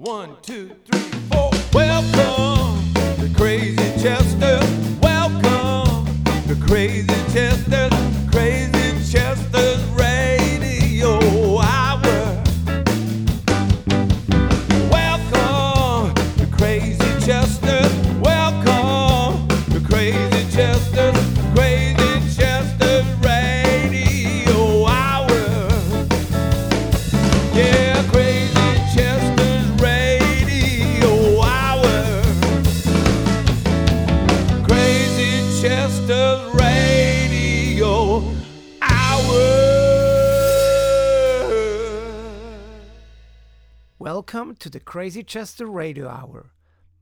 One, two, three, four. Welcome to Crazy Chester. Welcome to Crazy Chester. Crazy Chester Radio Hour.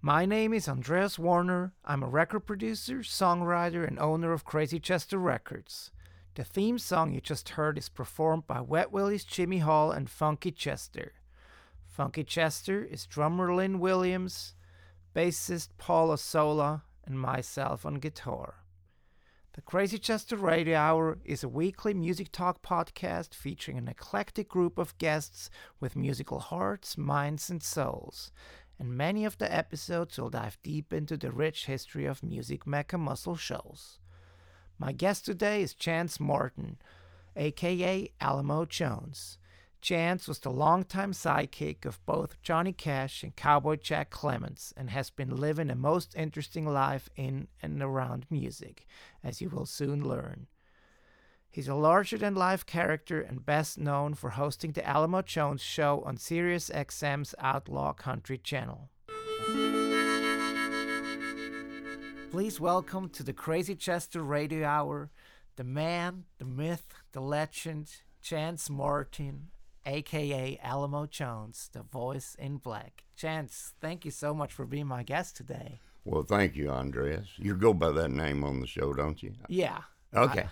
My name is Andreas Warner. I'm a record producer, songwriter, and owner of Crazy Chester Records. The theme song you just heard is performed by Wet Willie's Jimmy Hall and Funky Chester. Funky Chester is drummer Lynn Williams, bassist Paul Osola, and myself on guitar. The Crazy Chester Radio Hour is a weekly music talk podcast featuring an eclectic group of guests with musical hearts, minds, and souls. And many of the episodes will dive deep into the rich history of music Mecca Muscle Shoals. My guest today is Chance Martin, aka Alamo Jones. Chance was the longtime sidekick of both Johnny Cash and Cowboy Jack Clements and has been living a most interesting life in and around music, as you will soon learn. He's a larger than life character and best known for hosting the Alamo Jones show on Sirius XM's Outlaw Country channel. Please welcome to the Crazy Chester Radio Hour the man, the myth, the legend, Chance Martin, aka Alamo Jones, the voice in black. Chance, thank you so much for being my guest today. Well, thank you, Andreas. You go by that name on the show, don't you? Yeah. Okay.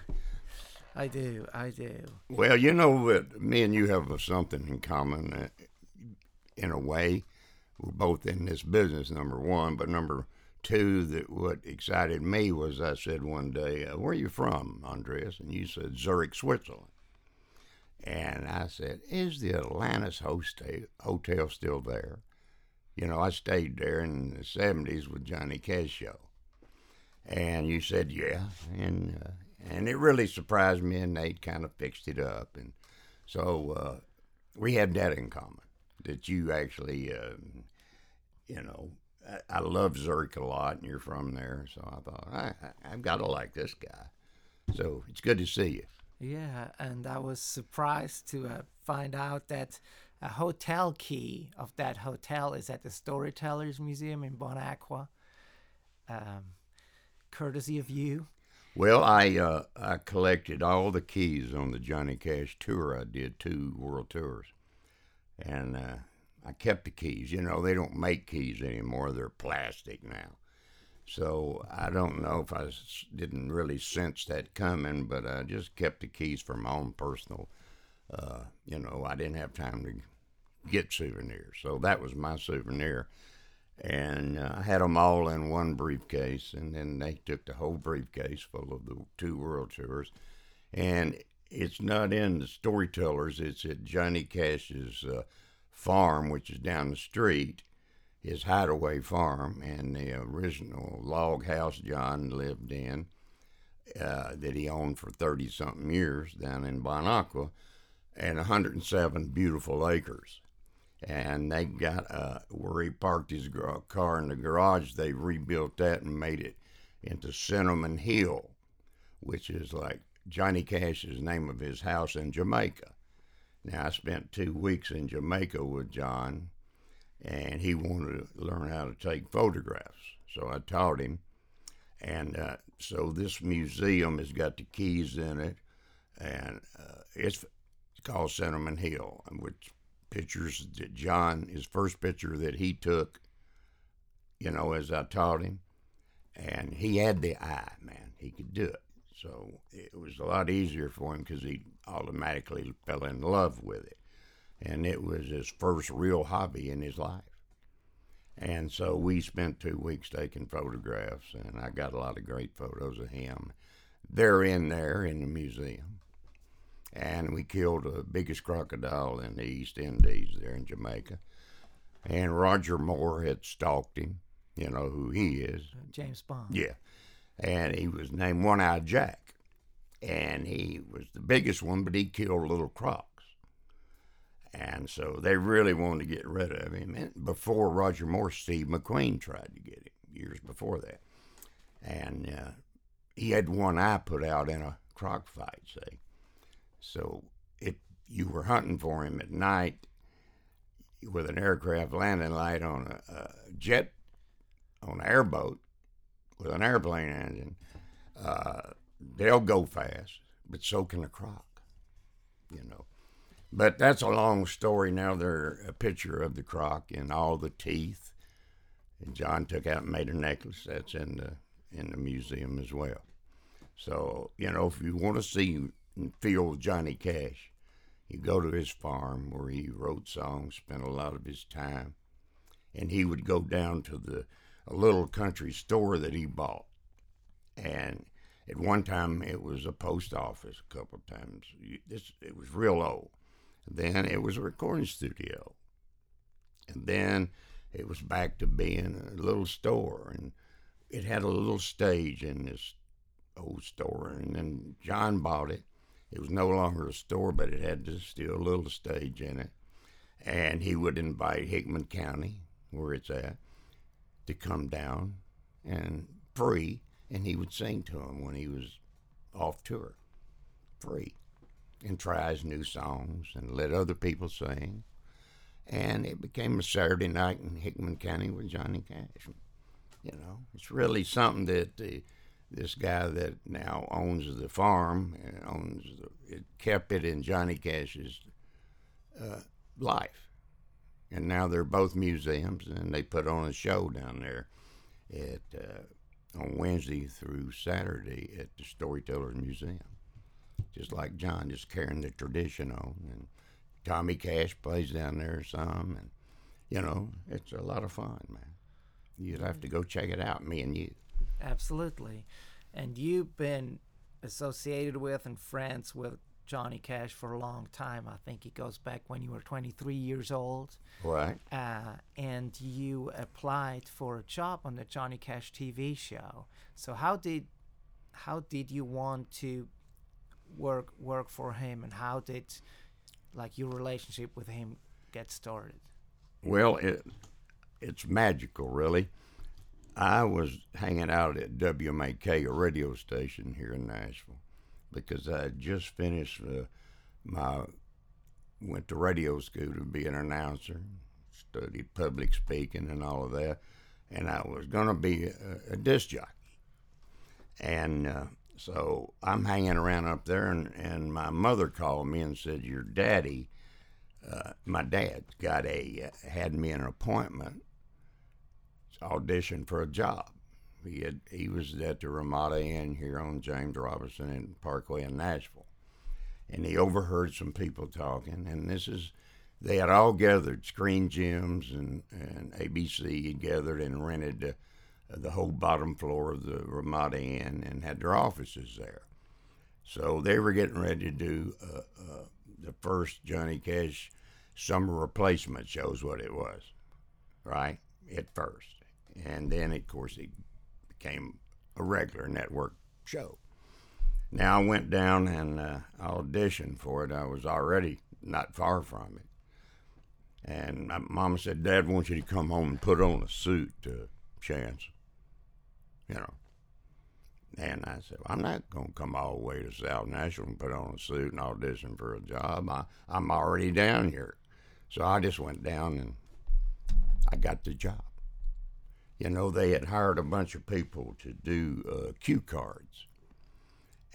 I, I do, I do. well, you know that me and you have something in common uh, in a way. We're both in this business, number one. But number two, that what excited me was I said one day, uh, Where are you from, Andreas? And you said, Zurich, Switzerland. And I said, Is the Atlantis hotel, still there? You know, I stayed there in the 70s with Johnny Cash show. And you said, yeah. And, uh, and it really surprised me, and Nate kind of fixed it up. And so uh, we had that in common that you actually, uh, you know, I, I love Zurich a lot, and you're from there. So I thought, I, I've got to like this guy. So it's good to see you. Yeah, and I was surprised to uh, find out that a hotel key of that hotel is at the Storytellers Museum in Bon Aqua, um, courtesy of you. Well, I uh, I collected all the keys on the Johnny Cash tour. I did two world tours, and uh, I kept the keys. You know, they don't make keys anymore; they're plastic now. So I don't know if I didn't really sense that coming, but I just kept the keys for my own personal. Uh, you know, I didn't have time to get souvenirs, so that was my souvenir. And uh, I had them all in one briefcase, and then they took the whole briefcase full of the two world tours. And it's not in the storytellers; it's at Johnny Cash's uh, farm, which is down the street, his hideaway farm, and the original log house John lived in uh, that he owned for thirty something years down in Bon Aqua and 107 beautiful acres and they got uh, where he parked his car in the garage. They rebuilt that and made it into Cinnamon Hill, which is like Johnny Cash's name of his house in Jamaica. Now I spent two weeks in Jamaica with John, and he wanted to learn how to take photographs, so I taught him. And uh, so this museum has got the keys in it, and uh, it's, called Cinnamon Hill, which pictures that John, his first picture that he took, you know, as I taught him. And he had the eye, man. He could do it. So it was a lot easier for him because he automatically fell in love with it. And it was his first real hobby in his life. And so we spent two weeks taking photographs, and I got a lot of great photos of him. They're in there in the museum. And we killed the biggest crocodile in the East Indies there in Jamaica. And Roger Moore had stalked him. You know who he is. Uh, James Bond. Yeah. And he was named One Eye Jack. And he was the biggest one, but he killed a little crocs. And so they really wanted to get rid of him. And before Roger Moore, Steve McQueen tried to get him years before that. And uh, he had one eye put out in a croc fight, say. So if you were hunting for him at night with an aircraft landing light on a, a jet, on an airboat with an airplane engine, uh, they'll go fast, but so can a croc, you know. But that's a long story. Now they're a picture of the croc and all the teeth. And John took out and made a necklace. That's in the in the museum as well. So you know, if you want to see and feel Johnny Cash, you go to his farm where he wrote songs, spent a lot of his time, and he would go down to the a little country store that he bought, and at one time it was a post office. A couple of times, this it was real old. Then it was a recording studio, and then it was back to being a little store, and it had a little stage in this old store, and then John bought it. It was no longer a store, but it had still a little stage in it, and he would invite Hickman County, where it's at, to come down and free, and he would sing to them when he was off tour, free, and tries new songs and let other people sing. And it became a Saturday night in Hickman County with Johnny Cash. You know, it's really something that the, this guy that now owns the farm and owns the, it kept it in Johnny Cash's uh, life. And now they're both museums, and they put on a show down there at uh, on Wednesday through Saturday at the Storytellers Museum. Just like John, just carrying the tradition on, and Tommy Cash plays down there some, and you know it's a lot of fun, man. You'd have to go check it out, me and you. Absolutely. And you've been associated with and friends with Johnny Cash for a long time. I think it goes back when you were 23 years old. Right? Uh, and you applied for a job on the Johnny Cash TV show. So how did how did you want to work work for him and how did like your relationship with him get started? Well, it it's magical, really. I was hanging out at WMAK, a radio station here in Nashville, because I had just finished uh, my went to radio school to be an announcer, studied public speaking and all of that, and I was going to be a, a disc jockey. And uh, so I'm hanging around up there, and, and my mother called me and said, "Your daddy." uh, my dad got a uh, had me an appointment audition for a job. He had he was at the Ramada Inn here on James Robertson and Parkway in Nashville, and he overheard some people talking. And this is they had all gathered. Screen Gems and and ABC had gathered and rented the, the whole bottom floor of the Ramada Inn and had their offices there. So they were getting ready to do uh, uh, the first Johnny Cash summer replacement shows what it was, right? At first. And then, of course, it became a regular network show. Now I went down and uh, auditioned for it. I was already not far from it. And my mama said, Dad wants you to come home and put on a suit, uh, Chance. You know. And I said, I'm not going to come all the way to South Nashville and put on a suit and audition for a job. I, I'm already down here. So I just went down and I got the job. You know, they had hired a bunch of people to do uh, cue cards,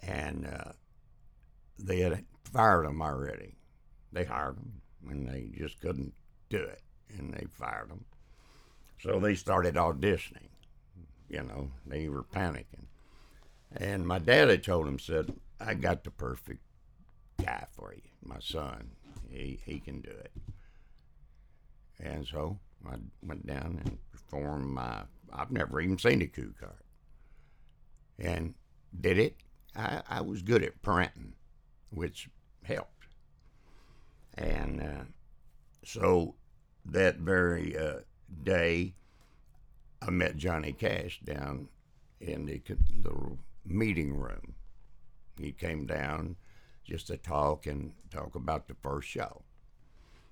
and uh, they had fired them already. They hired them, and they just couldn't do it, and they fired them. So they started auditioning. You know, they were panicking. And my dad had told him, said, I got the perfect guy for you, my son. He, he can do it. And so I went down and performed my, I've never even seen a cue card. And did it. I, I was good at printing, which helped. And uh, so that very uh, day, I met Johnny Cash down in the little meeting room. He came down just to talk and talk about the first show,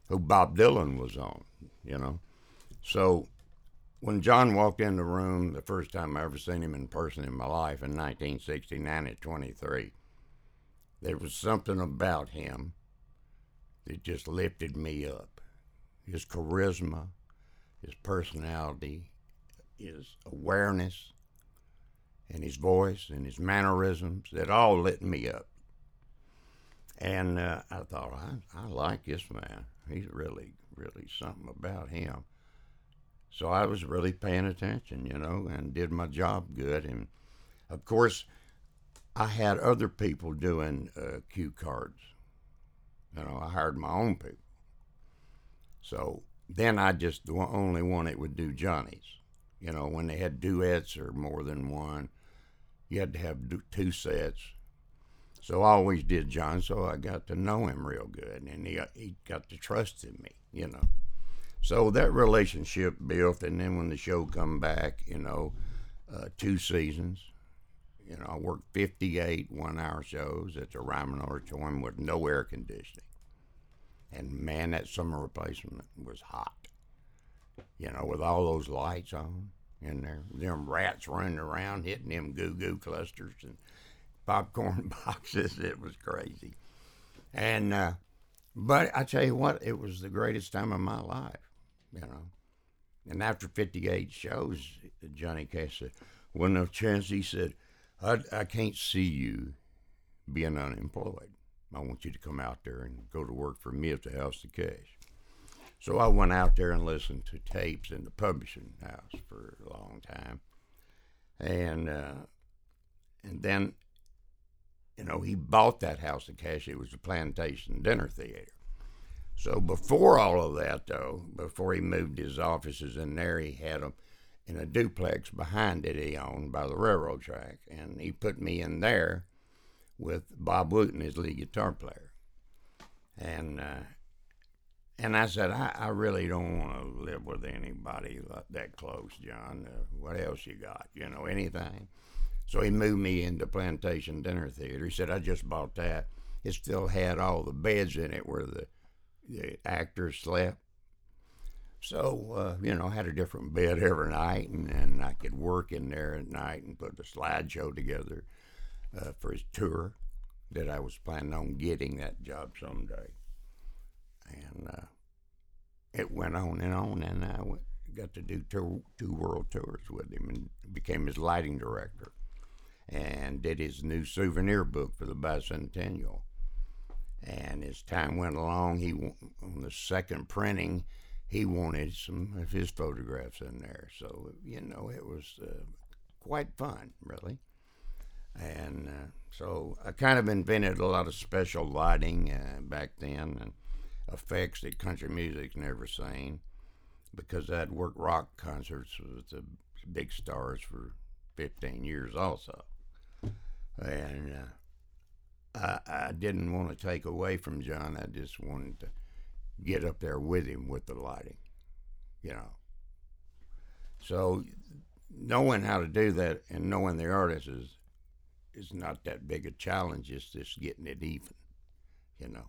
who Bob Dylan was on, you know. So when John walked in the room, the first time I ever seen him in person in my life in 1969 at 23, there was something about him that just lifted me up. His charisma, his personality, his awareness, and his voice and his mannerisms that all lit me up. And uh, I thought, I, I like this man. He's really, really something about him. So I was really paying attention, you know, and did my job good. And of course, I had other people doing uh, cue cards. You know, I hired my own people. So then I just the only one that would do Johnny's. You know, when they had duets or more than one, you had to have two sets. So I always did John, so I got to know him real good, and he he got to trust in me, you know. So that relationship built, and then when the show come back, you know, uh, two seasons, you know, I worked 58 one-hour shows at the Ryman Auditorium with no air conditioning, and man, that summer replacement was hot. You know, with all those lights on in there, them rats running around hitting them goo-goo clusters and popcorn boxes. It was crazy, and uh, but I tell you what, it was the greatest time of my life. You know, and after 58 shows, Johnny Cash said, "Well, no chance." He said, I, "I can't see you being unemployed. I want you to come out there and go to work for me at the House of Cash." So I went out there and listened to tapes in the publishing house for a long time, and uh, and then, you know, he bought that House of Cash. It was a plantation dinner theater. So before all of that, though, before he moved his offices in there, he had them in a duplex behind it he owned by the railroad track, and he put me in there with Bob Wootton, his lead guitar player, and. Uh, and I said, I, I really don't want to live with anybody that close, John. Uh, what else you got? You know, anything? So he moved me into Plantation Dinner Theater. He said, I just bought that. It still had all the beds in it where the, the actors slept. So, uh, you know, I had a different bed every night, and, and I could work in there at night and put a slideshow together uh, for his tour that I was planning on getting that job someday and uh, it went on and on, and I went, got to do two, two world tours with him, and became his lighting director, and did his new souvenir book for the bicentennial. And as time went along, he on the second printing, he wanted some of his photographs in there. So you know, it was uh, quite fun, really. And uh, so I kind of invented a lot of special lighting uh, back then, and effects that country music's never seen because I'd worked rock concerts with the big stars for 15 years also. And uh, I, I didn't want to take away from John. I just wanted to get up there with him with the lighting, you know. So knowing how to do that and knowing the artist is, is not that big a challenge. It's just getting it even, you know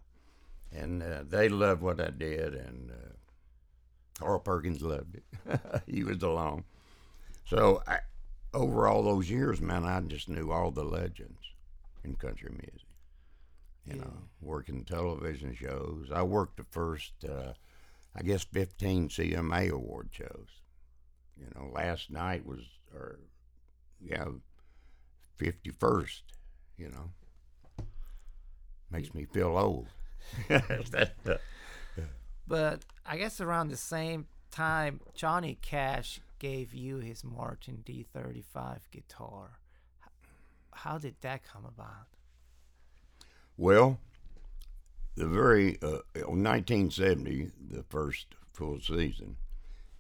and uh, they loved what I did, and uh, Carl Perkins loved it. he was along. So I, over all those years, man, I just knew all the legends in country music. You know, working television shows. I worked the first, uh, I guess, 15 CMA award shows. You know, last night was, or, yeah, 51st, you know. Makes me feel old. But I guess around the same time, Johnny Cash gave you his Martin D35 guitar. How did that come about? Well, the very uh, 1970, the first full season,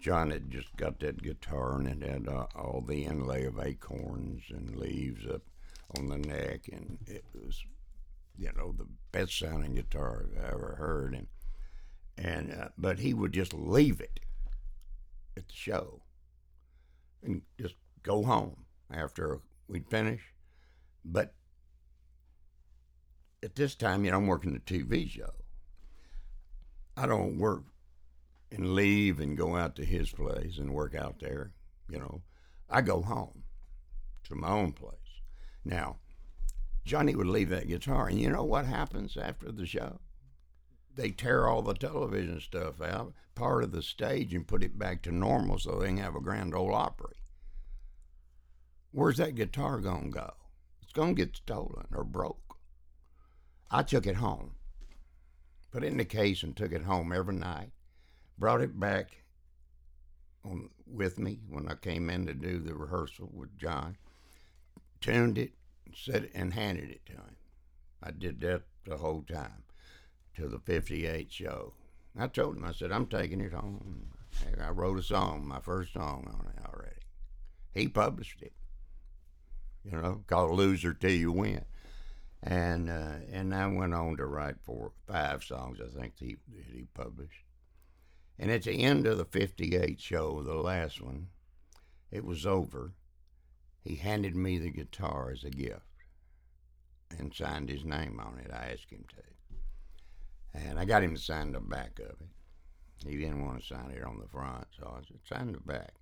John had just got that guitar and it had uh, all the inlay of acorns and leaves up on the neck, and it was, you know, the best sounding guitar I ever heard. And and uh, but he would just leave it at the show and just go home after we'd finish. But at this time, you know, I'm working the TV show. I don't work and leave and go out to his place and work out there. You know, I go home to my own place. Now, Johnny would leave that guitar, and you know what happens after the show? They tear all the television stuff out, part of the stage, and put it back to normal so they can have a grand ole opry. Where's that guitar gonna go? It's gonna get stolen or broke. I took it home, put it in the case, and took it home every night. Brought it back on, with me when I came in to do the rehearsal with John. Tuned it, set it, and handed it to him. I did that the whole time to the 58 show. I told him, I said, I'm taking it home. I wrote a song, my first song on it already. He published it, you know, called Loser Till You Win. And uh, and I went on to write four, five songs, I think, that he, that he published. And at the end of the 58 show, the last one, it was over. He handed me the guitar as a gift and signed his name on it. I asked him to. And I got him to sign the back of it. He didn't want to sign it on the front, so I said, sign the back.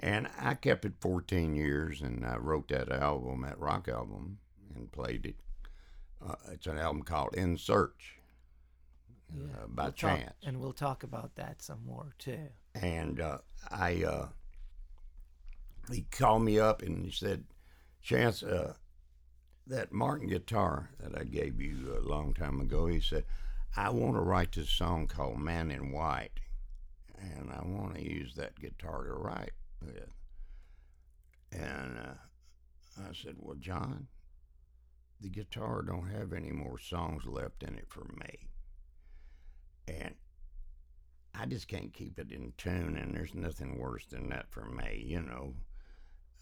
And I kept it 14 years, and I wrote that album, that rock album, and played it. Uh, it's an album called In Search uh, by We'll talk- chance. and we'll talk about that some more too. and uh, I uh, he called me up and he said, "Chance, uh, that Martin guitar that I gave you a long time ago," he said, "I want to write this song called Man in White, and I want to use that guitar to write with." And uh, I said, "Well, John, the guitar don't have any more songs left in it for me." And I just can't keep it in tune, and there's nothing worse than that for me. You know,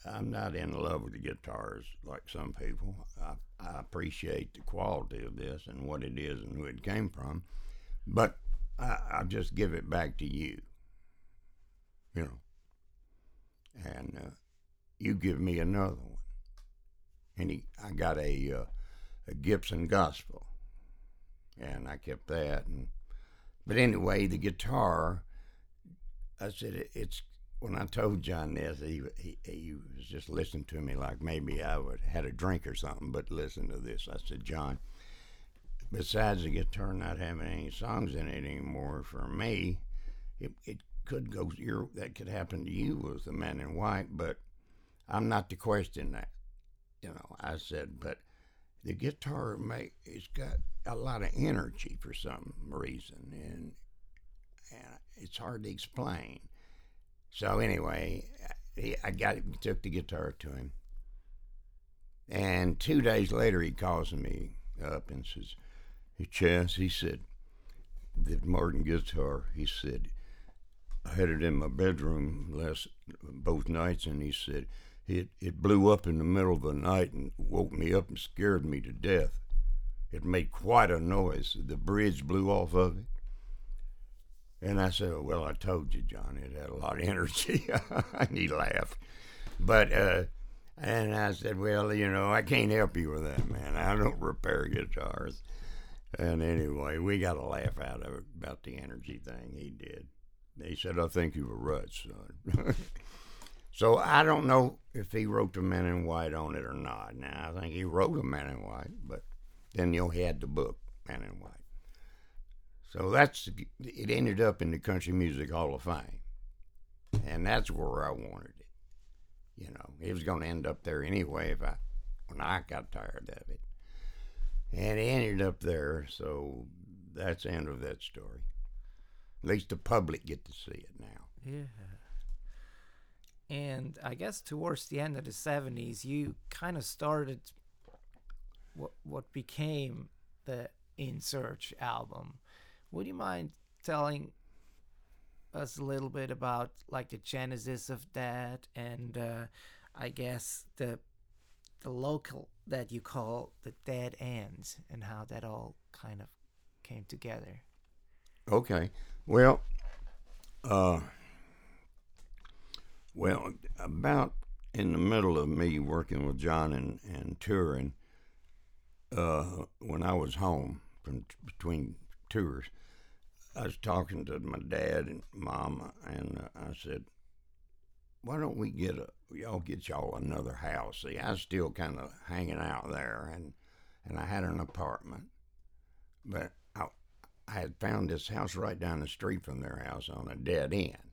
I'm not in love with the guitars like some people. I, I appreciate the quality of this and what it is and who it came from, but I, I just give it back to you. You know, and uh, you give me another one, and he, I got a uh, a Gibson Gospel, and I kept that and. But anyway, the guitar, I said it, it's when I told John this, he, he he was just listening to me like maybe I would had a drink or something. But listen to this. I said, John, besides the guitar not having any songs in it anymore, for me, it it could go your that could happen to you with the Man in White. But I'm not to question that. You know, I said, but the guitar make it's got a lot of energy for some reason, and and it's hard to explain. So anyway, he, I got took the guitar to him, and two days later he calls me up and says, "Hey Chance," he said, "the Martin guitar." He said, "I had it in my bedroom last both nights," and he said. It, it blew up in the middle of the night and woke me up and scared me to death. It made quite a noise. The bridge blew off of it. And I said, Well, I told you, John, it had a lot of energy. and he laughed. But, uh, and I said, Well, you know, I can't help you with that, man. I don't repair guitars. And anyway, we got a laugh out of it about the energy thing he did. He said, I think you were right, son. so I don't know if he wrote the Man in White on it or not. Now, I think he wrote The Man in White, but then you had the book, Man in White. So that's it. Ended up in the Country Music Hall of Fame, and that's where I wanted it. You know, it was going to end up there anyway if I when I got tired of it, and it ended up there. So that's the end of that story. At least the public get to see it now. Yeah. And I guess towards the end of the 70s, you kind of started what what became the In Search album. Would you mind telling us a little bit about like the genesis of that and uh, I guess the the local that you call the Dead Ends and how that all kind of came together? Okay. Well, uh, well, about in the middle of me working with John and, and touring, uh, when I was home from between tours, I was talking to my dad and mama, and uh, I said, "Why don't we get a y'all get y'all another house?" See, I was still kind of hanging out there, and and I had an apartment, but I I had found this house right down the street from their house on a dead end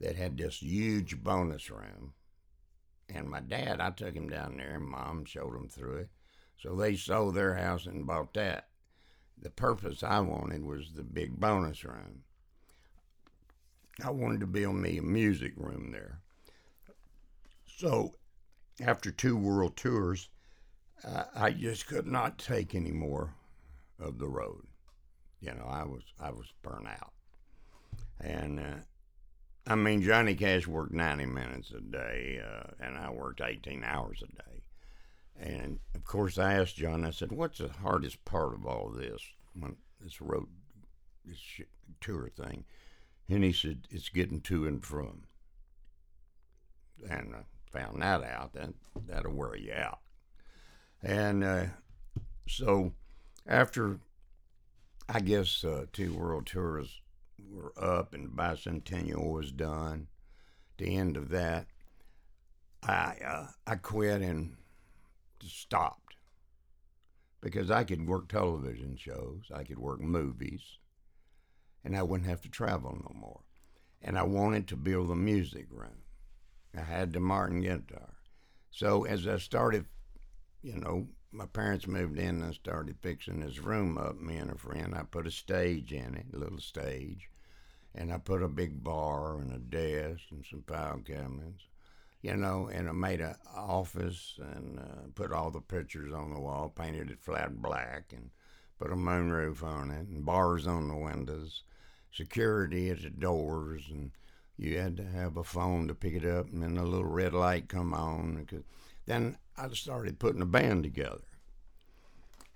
that had this huge bonus room. And my dad, I took him down there, and mom showed him through it. So they sold their house and bought that. The purpose I wanted was the big bonus room. I wanted to build me a music room there. So after two world tours, uh, I just could not take any more of the road. You know, I was I was burnt out, and uh, I mean Johnny Cash worked ninety minutes a day, uh, and I worked eighteen hours a day. And of course, I asked John. I said, "What's the hardest part of all this when this road, this tour thing?" And he said, "It's getting to and from." And I found that out. That that'll wear you out. And uh, so, after I guess uh, two world tours were up and bicentennial was done, the end of that, I uh, I quit and stopped because I could work television shows, I could work movies, and I wouldn't have to travel no more. And I wanted to build a music room. I had the Martin guitar. So as I started, you know, my parents moved in and started fixing this room up, me and a friend. I put a stage in it, a little stage, and I put a big bar and a desk and some file cabinets you know, and I made an office and uh, put all the pictures on the wall, painted it flat black, and put a moonroof on it, and bars on the windows, security at the doors, and you had to have a phone to pick it up, and then a little red light come on. Because then I started putting a band together,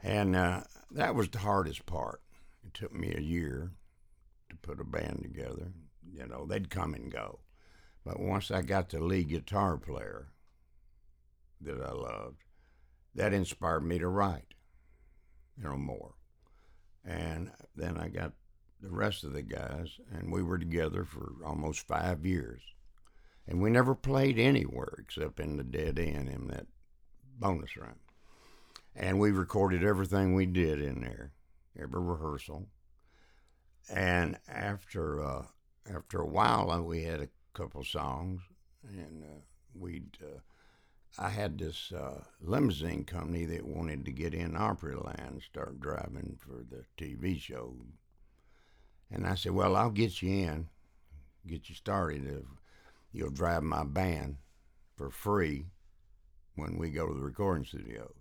and uh, that was the hardest part. It took me a year to put a band together. You know, they'd come and go but once I got the lead guitar player that I loved, that inspired me to write, you know, more. And then I got the rest of the guys, and we were together for almost five years. And we never played anywhere except in the dead end in that bonus room. And we recorded everything we did in there, every rehearsal. And after uh, after a while, uh, we had a couple songs, and uh, we'd. Uh, I had this uh, limousine company that wanted to get in Opryland, start driving for the TV show, and I said, "Well, I'll get you in, get you started if you'll drive my band for free when we go to the recording studios."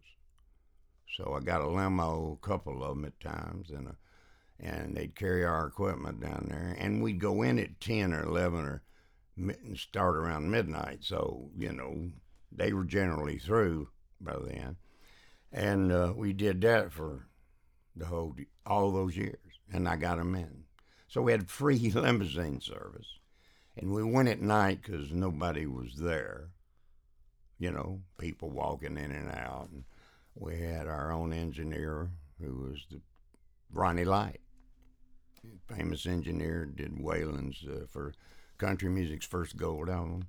So I got a limo, a couple of them at times, and a, and they'd carry our equipment down there, and we'd go in at ten or eleven or start around midnight. So, you know, they were generally through by then. And uh, we did that for the whole, all those years. And I got them in. So we had free limousine service. And we went at night because nobody was there. You know, people walking in and out. And we had our own engineer who was the Ronnie Light, famous engineer, did Waylon's uh, for country music's first gold album.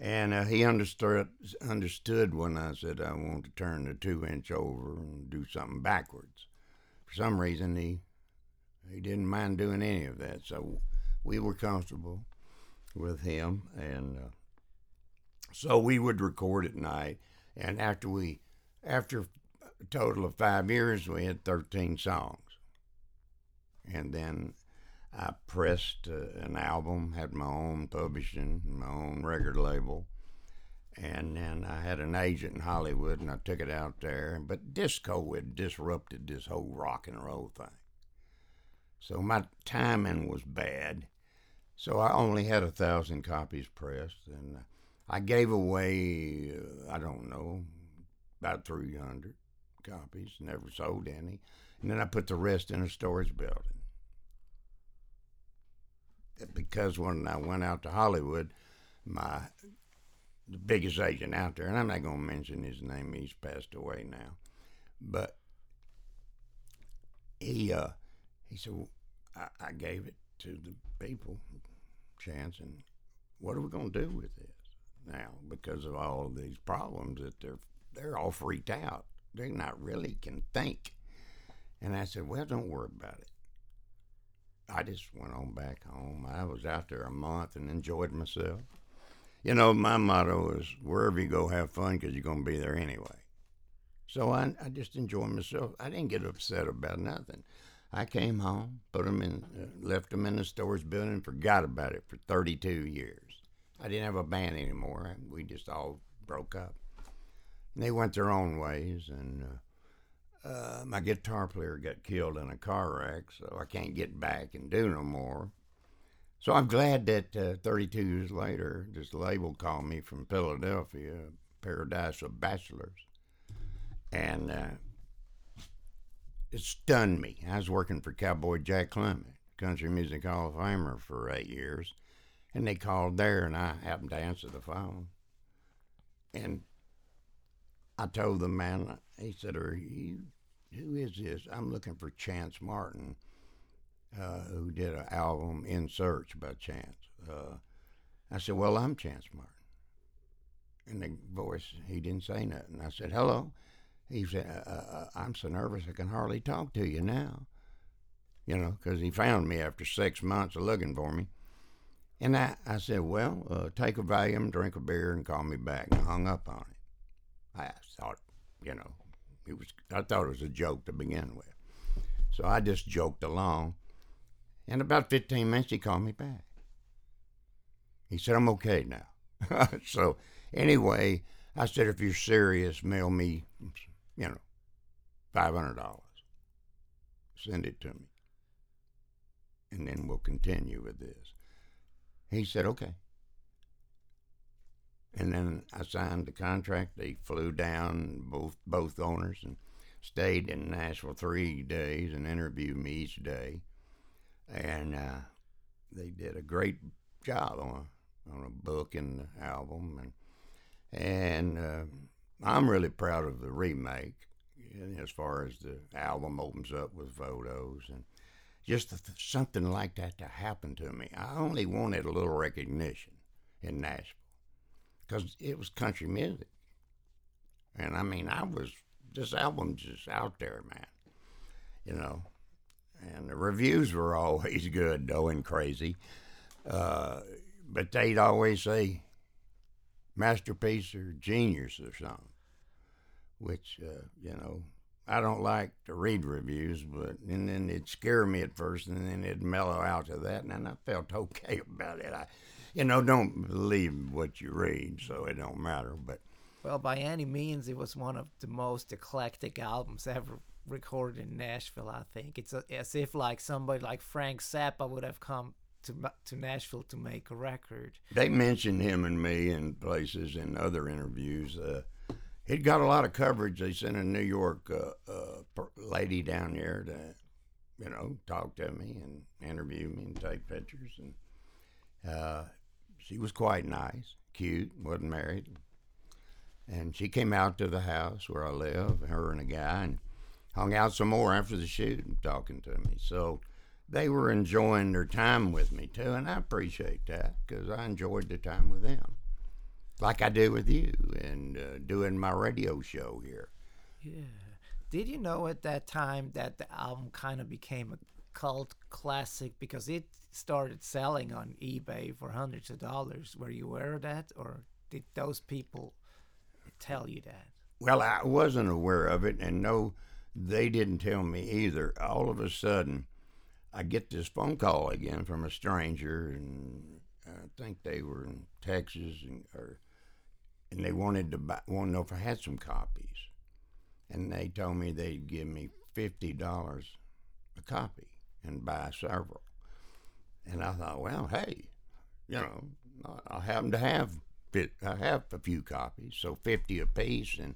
And uh, he understood understood when I said I want to turn the two inch over and do something backwards. For some reason, he he didn't mind doing any of that, so we were comfortable with him, and uh, so we would record at night. And after we, after a total of five years, we had thirteen songs, and then I pressed uh, an album, had my own publishing, my own record label, and then I had an agent in Hollywood, and I took it out there. But disco had disrupted this whole rock and roll thing, so my timing was bad. So I only had a thousand copies pressed, and I gave away, uh, I don't know, about 300 copies, never sold any. And then I put the rest in a storage building because when I went out to Hollywood, my the biggest agent out there, and I'm not going to mention his name. He's passed away now, but he uh, he said well, I, I gave it to the people chance, and what are we going to do with this now because of all of these problems that they're they're all freaked out. They not really can think. And I said, well, don't worry about it. I just went on back home. I was out there a month and enjoyed myself. You know, my motto is wherever you go, have fun because you're going to be there anyway. So I, I just enjoyed myself. I didn't get upset about nothing. I came home, put them in, uh, left them in the storage building, forgot about it for 32 years. I didn't have a band anymore. We just all broke up. And they went their own ways, and uh, uh, my guitar player got killed in a car wreck, so I can't get back and do no more. So I'm glad that uh, 32 years later, this label called me from Philadelphia, Paradise of Bachelors, and uh, it stunned me. I was working for Cowboy Jack Clement, Country Music Hall of Famer, for eight years, and they called there, and I happened to answer the phone, and I told the man, he said, "Are you? Who is this? I'm looking for Chance Martin." uh, who did an album in search by chance. Uh, i said well i'm chance martin. And the voice he didn't say nothing. I said hello. He said uh, uh, i'm so nervous i can hardly talk to you now. You know because he found me after six months of looking for me. And i, I said well uh, take a Valium drink a beer and call me back. And I hung up on it i thought you know it was i thought it was a joke to begin with so i just joked along in about 15 minutes, he called me back. He said, I'm okay now. so, anyway, I said, if you're serious, mail me, you know, $500. Send it to me. And then we'll continue with this. He said, okay. And then I signed the contract. They flew down, both both owners, and stayed in Nashville three days and interviewed me each day and uh, they did a great job on a, on a book and album, and and uh, I'm really proud of the remake. As far as the album opens up with photos and just something like that to happen to me, I only wanted a little recognition in Nashville because it was country music, and I mean I was this album just out there, man. You know, and the reviews were always good, though, and crazy. Uh, but they'd always say masterpiece or genius or something, which, uh, you know, I don't like to read reviews, but and then it'd scare me at first, and then it'd mellow out to that, and then I felt okay about it. I, you know, don't believe what you read, so it don't matter. But Well, by any means, it was one of the most eclectic albums ever recorded in Nashville. I think it's a, as if like somebody like Frank Zappa would have come to to Nashville to make a record. they mentioned him and me in places in other interviews. Uh, he'd got a lot of coverage. They sent a New York uh, uh, lady down there to, you know, talk to me and interview me and take pictures. And uh, she was quite nice, cute, wasn't married. And she came out to the house where I live, her and a guy, and hung out some more after the shoot and talking to me. So they were enjoying their time with me too, and I appreciate that because I enjoyed the time with them, like I do with you and uh, doing my radio show here. Yeah. Did you know at that time that the album kind of became a cult classic because it started selling on eBay for hundreds of dollars? Were you aware of that, or did those people tell you that? Well, I wasn't aware of it, and no, they didn't tell me either. All of a sudden, I get this phone call again from a stranger, and I think they were in Texas, and or, and they wanted to buy, want to know if I had some copies, and they told me they'd give me fifty dollars a copy and buy several, and I thought, well, hey, you know, I- happen to have I have a few copies, so fifty apiece, and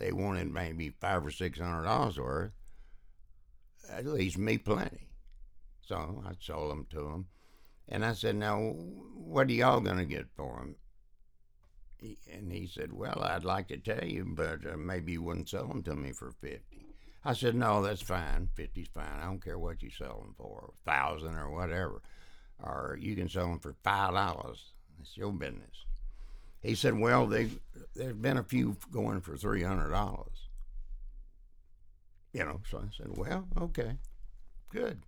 they wanted maybe five or six hundred dollars worth. At least me plenty. So I sold them to them, And I said, now, what are y'all going to get for? He, and he said, well, I'd like to tell you, but uh, maybe you wouldn't sell them to me for 50. I said, no, that's fine. 50's fine. I don't care what you sell them for, 1000 or whatever. Or you can sell them for $5. It's your business. He said, well, they, there's been a few going for $300. You know, so I said, well, okay, good.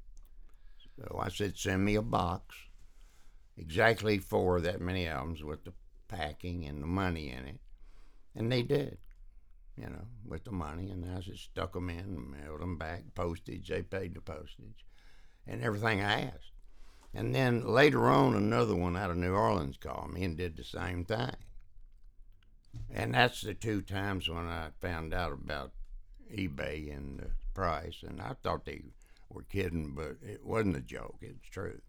So I said, send me a box, exactly for that many albums with the packing and the money in it. And they did, you know, with the money. And I just stuck them in mailed them back, postage. They paid the postage and everything I asked. And then later on, another one out of New Orleans called me and did the same thing. And that's the two times when I found out about eBay and the price. And I thought they were kidding, but it wasn't a joke. It's true.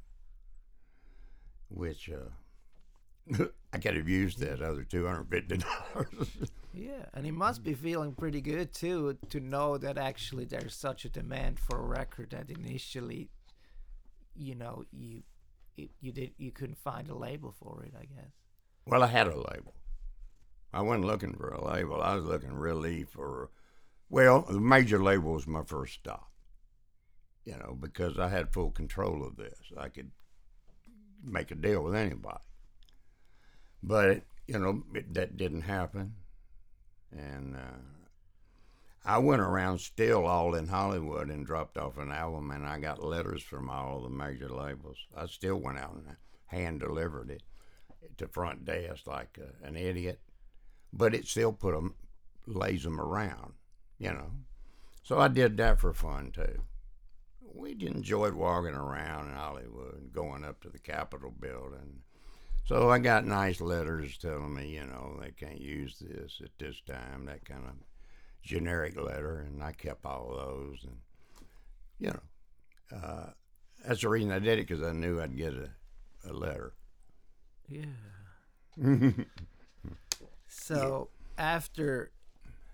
Which uh, I could have used that other two hundred fifty dollars. Yeah, and he must be feeling pretty good too to know that actually there's such a demand for a record that initially, you know, you you, you did you couldn't find a label for it. I guess. well, I had a label. I wasn't looking for a label. I was looking really for, well, the major label was my first stop. You know, because I had full control of this. I could make a deal with anybody. But you know it, that didn't happen, and uh, I went around still all in Hollywood and dropped off an album, and I got letters from all the major labels. I still went out and hand delivered it to front desk like uh, an idiot, but it still put them lays them around, you know. So I did that for fun too. We enjoyed walking around in Hollywood, and going up to the Capitol building. So I got nice letters telling me, you know, they can't use this at this time, that kind of generic letter, and I kept all of those, and you know, uh, that's the reason I did it because I knew I'd get a, a letter. Yeah. so after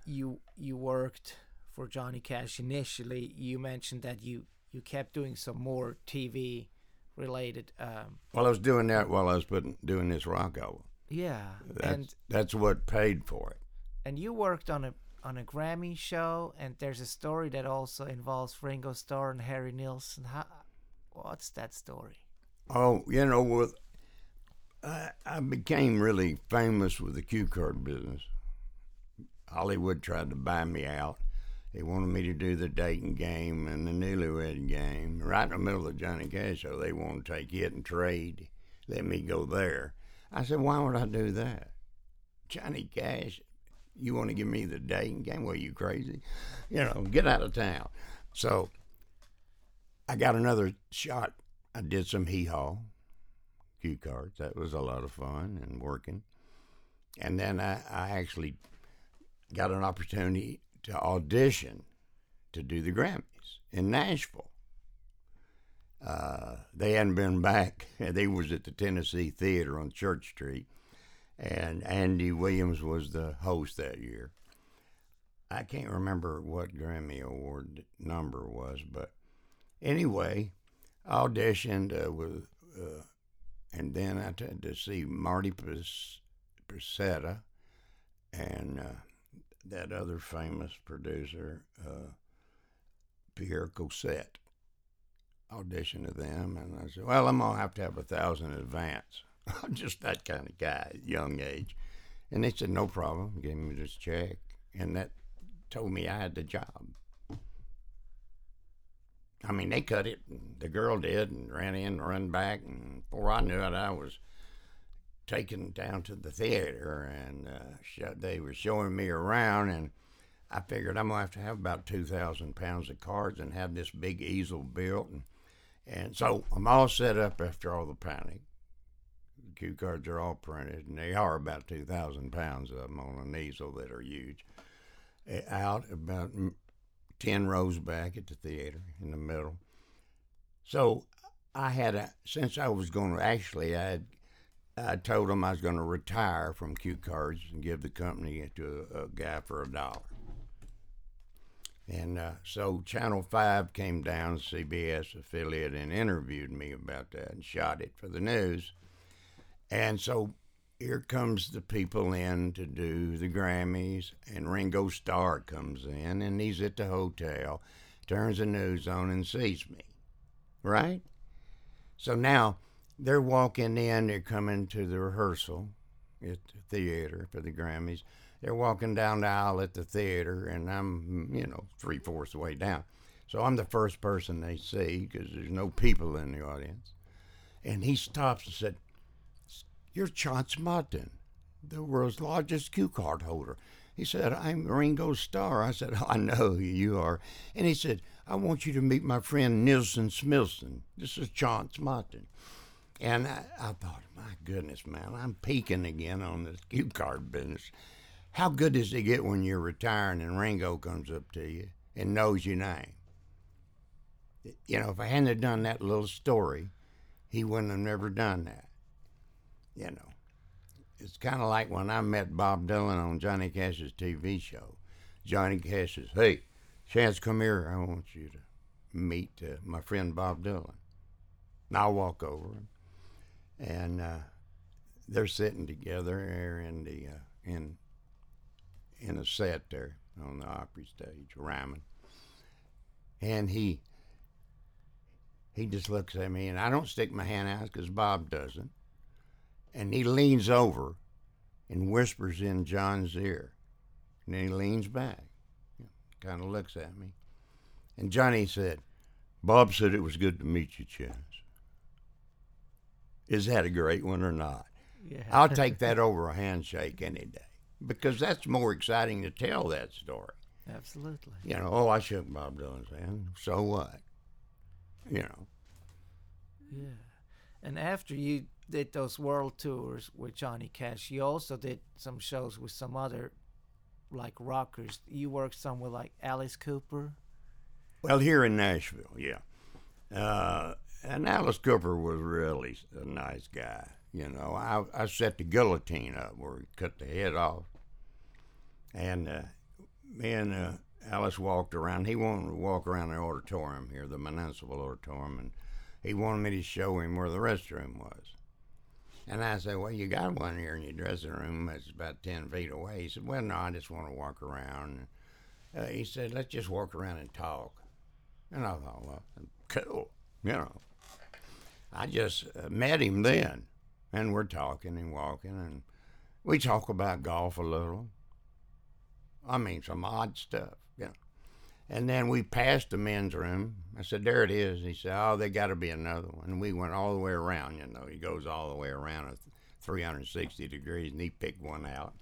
you you worked for Johnny Cash initially, you mentioned that you you kept doing some more TV related. Um, Well, I was doing that while I was putting doing this rock album. yeah, That's and that's what paid for it. and you worked on a on a Grammy show, and there's a story that also involves Ringo Starr and Harry Nilsson. How, what's that story? Oh, you know, with I, I became really famous with the cue card business. Hollywood tried to buy me out. They wanted me to do the Dating game and the Newlywed game right in the middle of the Johnny Cash show. They wanted to take it and trade, let me go there. I said, why would I do that? Johnny Cash, you want to give me the Dating game? Well, you crazy? You know, get out of town. So I got another shot. I did some hee haw cue cards. That was a lot of fun and working. And then I, I actually got an opportunity to audition to do the Grammys in Nashville. Uh, they hadn't been back. They was at the Tennessee Theater on Church Street, and Andy Williams was the host that year. I can't remember what Grammy Award number was, but anyway, I auditioned uh, with, uh, and then I had to see Marty Pes- Pasetta and uh, that other famous producer, uh, Pierre Cossette. Audition to them, and I said, "Well, I'm gonna have to have a thousand in advance." I'm just that kind of guy, young age. And they said, "No problem." Gave me this check, and that told me I had the job. I mean, they cut it. The girl did, and ran in, and run back, and before I knew it, I was taken down to the theater, and uh, they were showing me around, and I figured I'm gonna have to have about two thousand pounds of cards and have this big easel built, and and so I'm all set up after all the panic. Cue cards are all printed, and they are about two thousand pounds of them on an easel that are huge. Out about mm, ten rows back at the theater in the middle. So I had a since I was going to actually I had I told them I was going to retire from cue cards and give the company to a, a guy for a dollar. And uh, so Channel 5 came down, CBS affiliate, and interviewed me about that and shot it for the news. And so here comes the people in to do the Grammys, and Ringo Starr comes in, and he's at the hotel, turns the news on, and sees me. Right? So now they're walking in, they're coming to the rehearsal at the theater for the Grammys. They're walking down the aisle at the theater, and I'm, you know, three fourths the way down. So I'm the first person they see because there's no people in the audience. And he stops and said, You're Chance Martin, the world's largest cue card holder. He said, I'm Ringo Starr. I said, I know who you are. And he said, I want you to meet my friend Nilsson Smilson. This is Chance Martin. And I, I thought, my goodness, man, I'm peaking again on this cue card business. How good does it get when you're retiring and Ringo comes up to you and knows your name? You know, if I hadn't done that little story, he wouldn't have never done that. You know, it's kind of like when I met Bob Dylan on Johnny Cash's TV show. Johnny Cash says, "Hey, Chance, come here. I want you to meet uh, my friend Bob Dylan." And I'll walk over, and uh, they're sitting together in the uh, in in a set there on the Opry stage, rhyming. And he he just looks at me, and I don't stick my hand out because Bob doesn't. And he leans over and whispers in John's ear. And then he leans back, kind of looks at me. And Johnny said, Bob said it was good to meet you, Chance. Is that a great one or not? Yeah. I'll take that over a handshake any day because that's more exciting to tell that story. Absolutely. You know, oh, I shook Bob Dylan's hand. So what? You know, Yeah. And after you did those world tours with Johnny Cash, you also did some shows with some other like rockers. You worked some with like Alice Cooper. well, here in Nashville, yeah. Uh, and Alice Cooper was really a nice guy. You know, I, I set the guillotine up where he cut the head off. And uh, me and uh, Alice walked around. He wanted to walk around the auditorium here, the municipal auditorium, and he wanted me to show him where the restroom was. And I said, Well, you got one here in your dressing room that's about 10 feet away. He said, Well, no, I just want to walk around. Uh, he said, Let's just walk around and talk. And I thought, Well, cool, you know. I just uh, met him then, and we're talking and walking, and we talk about golf a little. I mean, some odd stuff, you know. And then we passed the men's room. I said, There it is. He said, Oh, they got to be another one. And we went all the way around, you know. He goes all the way around at 360 degrees, and he picked one out.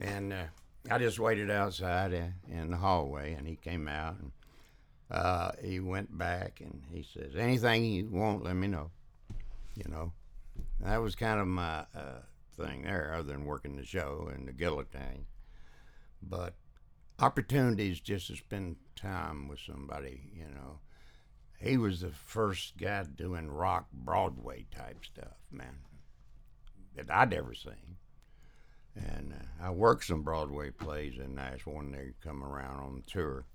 And uh, I just waited outside uh, in the hallway, and he came out, and uh, he went back, and he says, Anything you want, let me know. You know, that was kind of my uh, thing there, other than working the show and the guillotine. But opportunities just to spend time with somebody, you know. He was the first guy doing rock Broadway type stuff, man, that I'd ever seen. And uh, I worked some Broadway plays in Nashville when they come around on tour.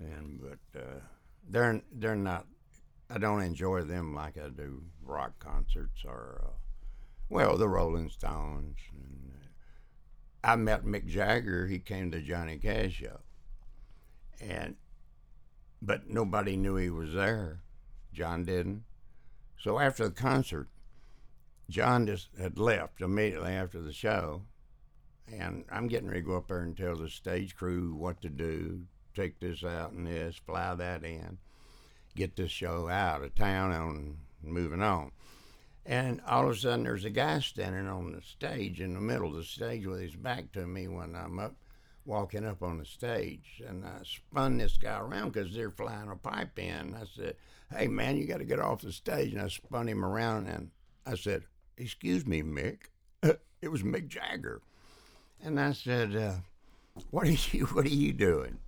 And but uh, they're they're not. I don't enjoy them like I do rock concerts or, uh, well, the Rolling Stones. And, uh, I met Mick Jagger. He came to Johnny Cash show, and but nobody knew he was there. John didn't. So after the concert, John just had left immediately after the show, and I'm getting ready to go up there and tell the stage crew what to do. Take this out and this, fly that in, get this show out of town and moving on. And all of a sudden, there's a guy standing on the stage in the middle of the stage with his back to me when I'm up, walking up on the stage. And I spun this guy around because they're flying a pipe in. I said, Hey, man, you got to get off the stage. And I spun him around and I said, Excuse me, Mick. it was Mick Jagger. And I said, uh, what, are you, what are you doing?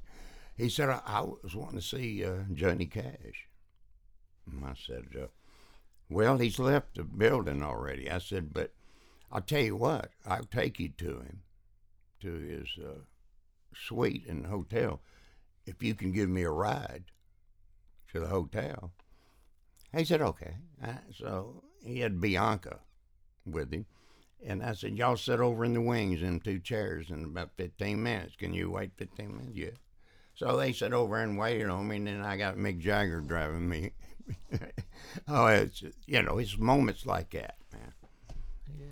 He said, I, I was wanting to see uh, Johnny Cash. And I said, uh, well, he's left the building already. I said, but I'll tell you what, I'll take you to him, to his uh, suite in the hotel, if you can give me a ride to the hotel. He said, okay. So he had Bianca with him. And I said, y'all sit over in the wings in two chairs in about 15 minutes. Can you wait 15 minutes? Yeah. So they sat over and waited on me, and then I got Mick Jagger driving me. oh, it's, you know, it's moments like that, man. Yeah.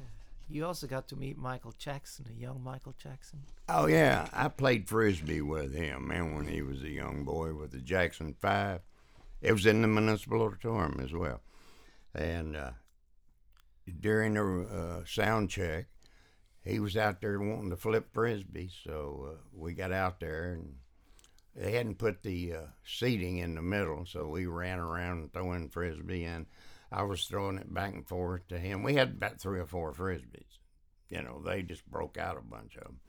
You also got to meet Michael Jackson, a young Michael Jackson. Oh yeah, I played frisbee with him, man, when he was a young boy with the Jackson Five. It was in the municipal auditorium as well, and uh, during the uh, sound check, he was out there wanting to flip frisbee, so uh, we got out there and they hadn't put the uh, seating in the middle, so we ran around throwing frisbee, and I was throwing it back and forth to him. We had about three or four frisbees, you know. They just broke out a bunch of them,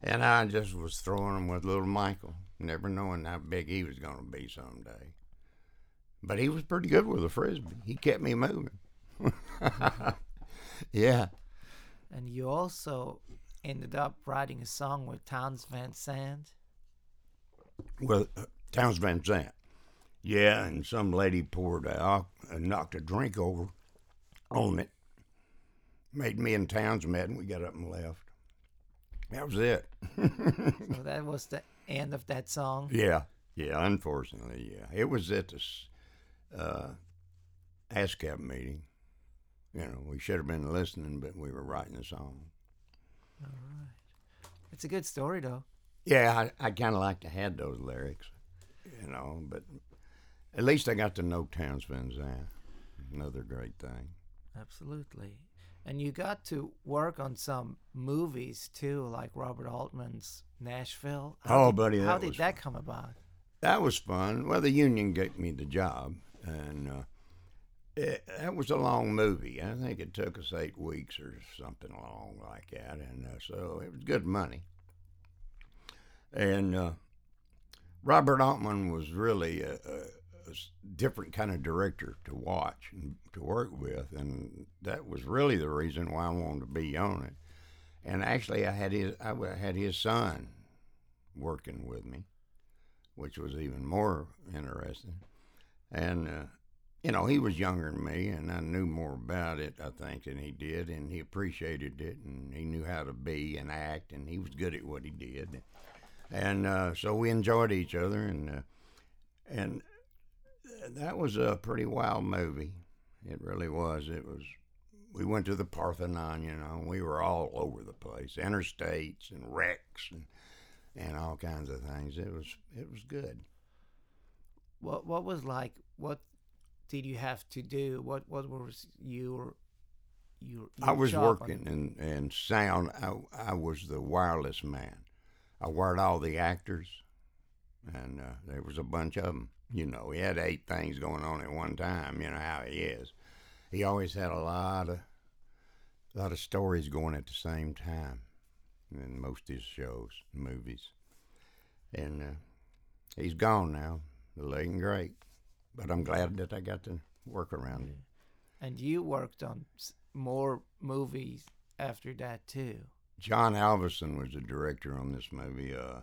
and I just was throwing them with little Michael, never knowing how big he was going to be someday. But he was pretty good with a frisbee. He kept me moving. yeah. And you also ended up writing a song with Townes Van Zandt. Well, Townes Van Zandt. Yeah, and some lady poured a, uh, knocked a drink over on it. Made me and Townes mad, and we got up and left. That was it. so that was the end of that song. Yeah, yeah. Unfortunately, yeah. It was at this uh, ASCAP meeting. You know, we should have been listening, but we were writing the song. All right. It's a good story, though. Yeah, I, I kind of like to have those lyrics, you know, but at least I got to know Townes Van Zandt. Another great thing. Absolutely. And you got to work on some movies too, like Robert Altman's Nashville. How oh, did, buddy, how did that come about? That was fun. Well, the union gave me the job, and uh, it, that was a long movie. I think it took us eight weeks or something along like that, and uh, so it was good money. And uh, Robert Altman was really a, a, a, different kind of director to watch and to work with, and that was really the reason why I wanted to be on it. And actually, I had his I had his son working with me, which was even more interesting. And uh, you know, he was younger than me, and I knew more about it, I think, than he did, and he appreciated it, and he knew how to be and act, and he was good at what he did and uh, so we enjoyed each other, and uh, and that was a pretty wild movie. It really was. It was. We went to the Parthenon, you know. We were all over the place, interstates and wrecks and and all kinds of things. It was it was good. What what was like? What did you have to do? What what was your your, your I was working in, in sound. I, I was the wireless man. I wired all the actors, and uh, there was a bunch of them. You know, he had eight things going on at one time. You know how he is. He always had a lot of, a lot of stories going at the same time in most of his shows, movies, and uh, he's gone now, and great. But I'm glad that I got to work around him. And you worked on more movies after that too. John Avildsen was the director on this movie. Uh,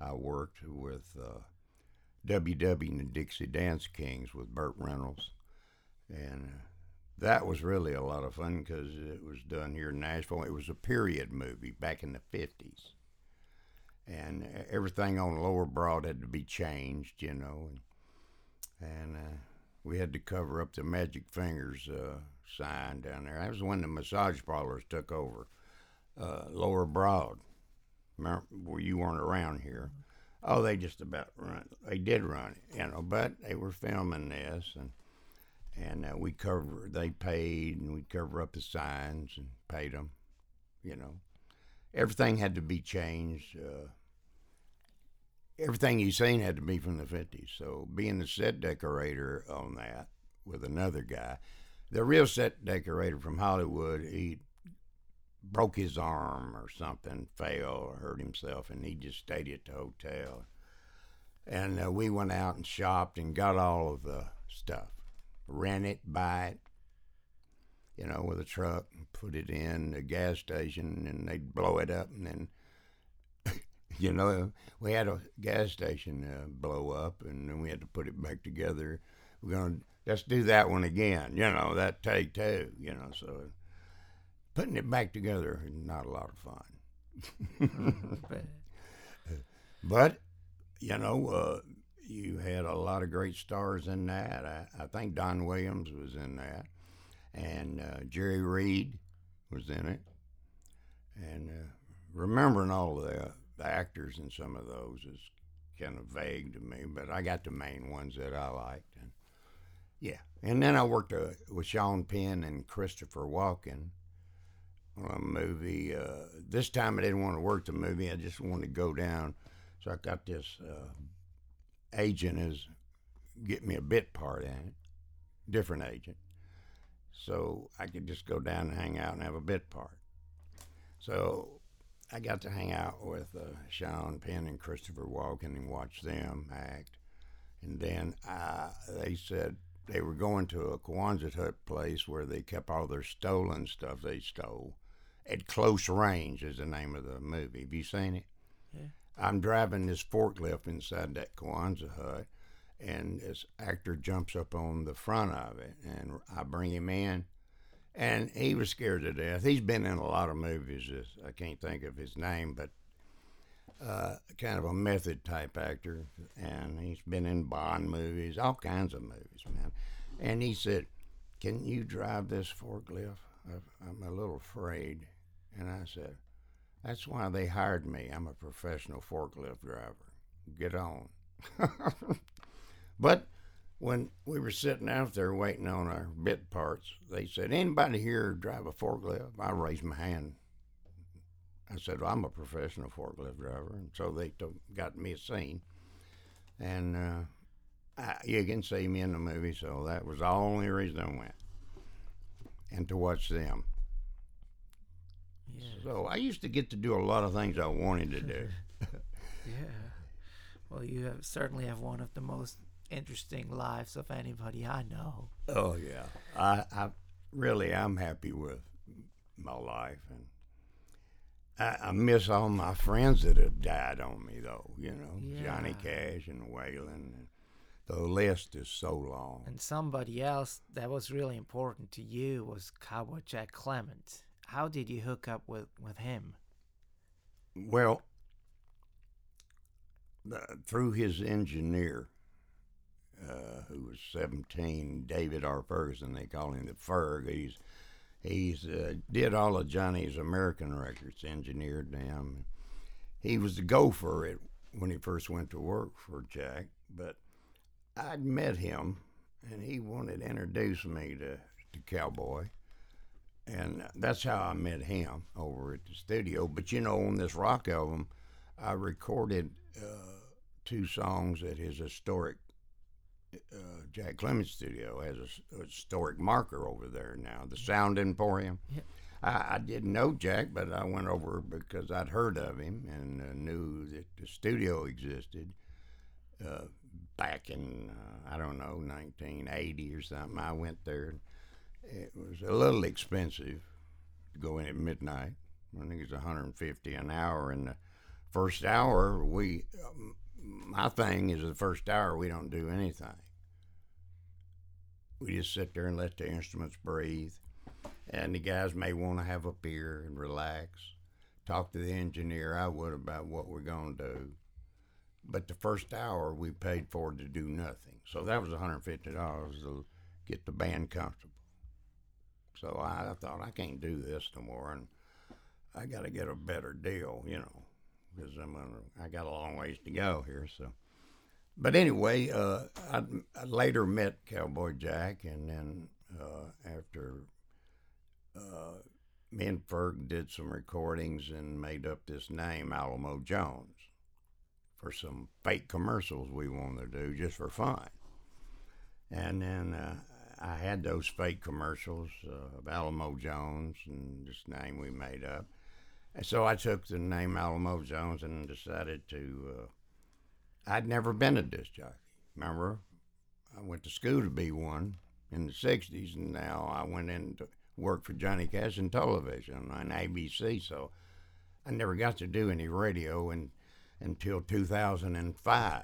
I worked with uh, WW and the Dixie Dance Kings with Burt Reynolds, and that was really a lot of fun because it was done here in Nashville. It was a period movie back in the fifties, and everything on Lower Broad had to be changed, you know, and, and uh, we had to cover up the Magic Fingers uh, sign down there. That was when the massage parlors took over uh, Lower Broad. Remember, you weren't around here. Oh, they just about run. They did run you know, but they were filming this, and and uh, we cover. They paid, and we cover up the signs and paid them. You know, everything had to be changed. Uh, everything you seen had to be from the fifties. So being the set decorator on that with another guy, the real set decorator from Hollywood, he broke his arm or something, fell or hurt himself, and he just stayed at the hotel. And uh, we went out and shopped and got all of the stuff, rent it, buy it, you know, with a truck, and put it in the gas station, and they'd blow it up, and then you know, we had a gas station uh, blow up, and then we had to put it back together. We're gonna let's do that one again. You know, that take two. You know, so putting it back together is not a lot of fun. But you know, uh, you had a lot of great stars in that. I, I think Don Williams was in that, and uh, Jerry Reed was in it. And uh, remembering all of the, the actors in some of those is kind of vague to me, but I got the main ones that I liked. And yeah, and then I worked uh, with Sean Penn and Christopher Walken a movie. Uh, this time I didn't want to work the movie; I just wanted to go down. So I got this uh, agent is get me a bit part in it, different agent, so I could just go down and hang out and have a bit part. So I got to hang out with uh, Sean Penn and Christopher Walken and watch them act. And then uh, they said they were going to a Quonset Hut place where they kept all their stolen stuff they stole. At Close Range is the name of the movie. Have you seen it? Yeah. I'm driving this forklift inside that Quonset hut, and this actor jumps up on the front of it, and I bring him in, and he was scared to death. He's been in a lot of movies. I can't think of his name, but uh, kind of a method type actor, and he's been in Bond movies, all kinds of movies, man. And he said, "Can you drive this forklift? I'm a little afraid." And I said, "That's why they hired me. I'm a professional forklift driver. Get on." but when we were sitting out there waiting on our bit parts, they said, "Anybody here drive a forklift?" I raised my hand. I said, well, "I'm a professional forklift driver," and so they got me a scene, and uh, I, you can see me in the movie. So that was the only reason I went, and to watch them. Yeah, So I used to get to do a lot of things I wanted to do. yeah. Well, you have certainly have one of the most interesting lives of anybody I know. Oh yeah, I, I really I'm happy with my life, and I, I miss all my friends that have died on me, though. You know, Johnny Cash and Waylon. And the list is so long. And somebody else that was really important to you was Cowboy Jack Clement. How did you hook up with, with him? Well, through his engineer, uh, who was 17, David R. Ferguson, they call him the Ferg. He's he's uh, did all of Johnny's American records, engineered them. He was the gopher at, when he first went to work for Jack, but I'd met him, and he wanted to introduce me to, to Cowboy. And that's how I met him over at the studio. But you know, on this rock album, I recorded uh, two songs at his historic uh, Jack Clement's studio has a historic marker over there now, the Sound Emporium. Yep. I, I didn't know Jack, but I went over because I'd heard of him and uh, knew that the studio existed uh, back in, uh, I don't know, 1980 or something. I went there. It was a little expensive to go in at midnight. I think it's 150 an hour. And the first hour, we, um, my thing is the first hour we don't do anything. We just sit there and let the instruments breathe. And the guys may want to have a beer and relax, talk to the engineer. I would about what we're going to do. But the first hour we paid for to do nothing. So that was $150 to get the band comfortable. So I, thought I can't do this no more, and I got to get a better deal, you know, because I'm gonna. I got a long ways to go here. So, but anyway, uh, I, I later met Cowboy Jack, and then uh, after uh, me and Ferg did some recordings and made up this name Alamo Jones for some fake commercials we wanted to do just for fun. And then uh, I had those fake commercials uh, of Alamo Jones and this name we made up. And so I took the name Alamo Jones and decided to. Uh, I'd never been a disc jockey. Remember, I went to school to be one in the '60s, and now I went in to work for Johnny Cash in television on ABC. So I never got to do any radio, and until 2005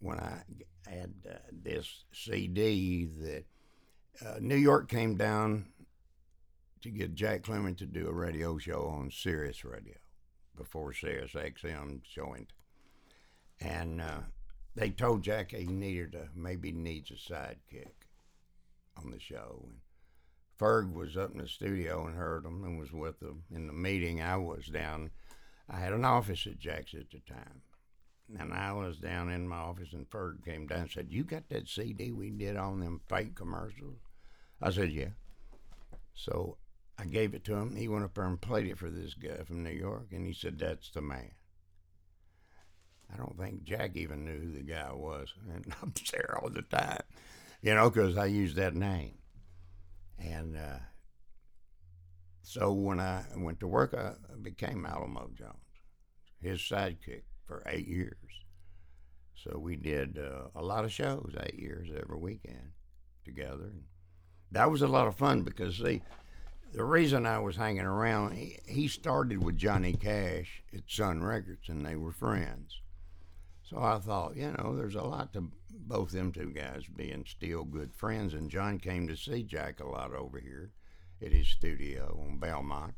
when I had uh, this CD that uh, New York came down to get Jack Clement to do a radio show on Sirius Radio before Sirius XM joined. And uh, they told Jack he needed a, maybe needs a sidekick on the show. And Ferg was up in the studio and heard him and was with them in the meeting. I was down. I had an office at Jack's at the time. And I was down in my office, and Ferg came down and said, You got that CD we did on them fake commercials? I said, Yeah. So I gave it to him. He went up there and played it for this guy from New York, and he said, That's the man. I don't think Jack even knew who the guy was. And I'm there all the time, you know, because I used that name. And uh, so when I went to work, I became Alamo Jones, his sidekick for eight years. So we did uh, a lot of shows, eight years every weekend together. And that was a lot of fun because, see, the reason I was hanging around, he, he started with Johnny Cash at Sun Records, and they were friends. So I thought, you know, there's a lot to both them two guys being still good friends. And John came to see Jack a lot over here at his studio on Belmont.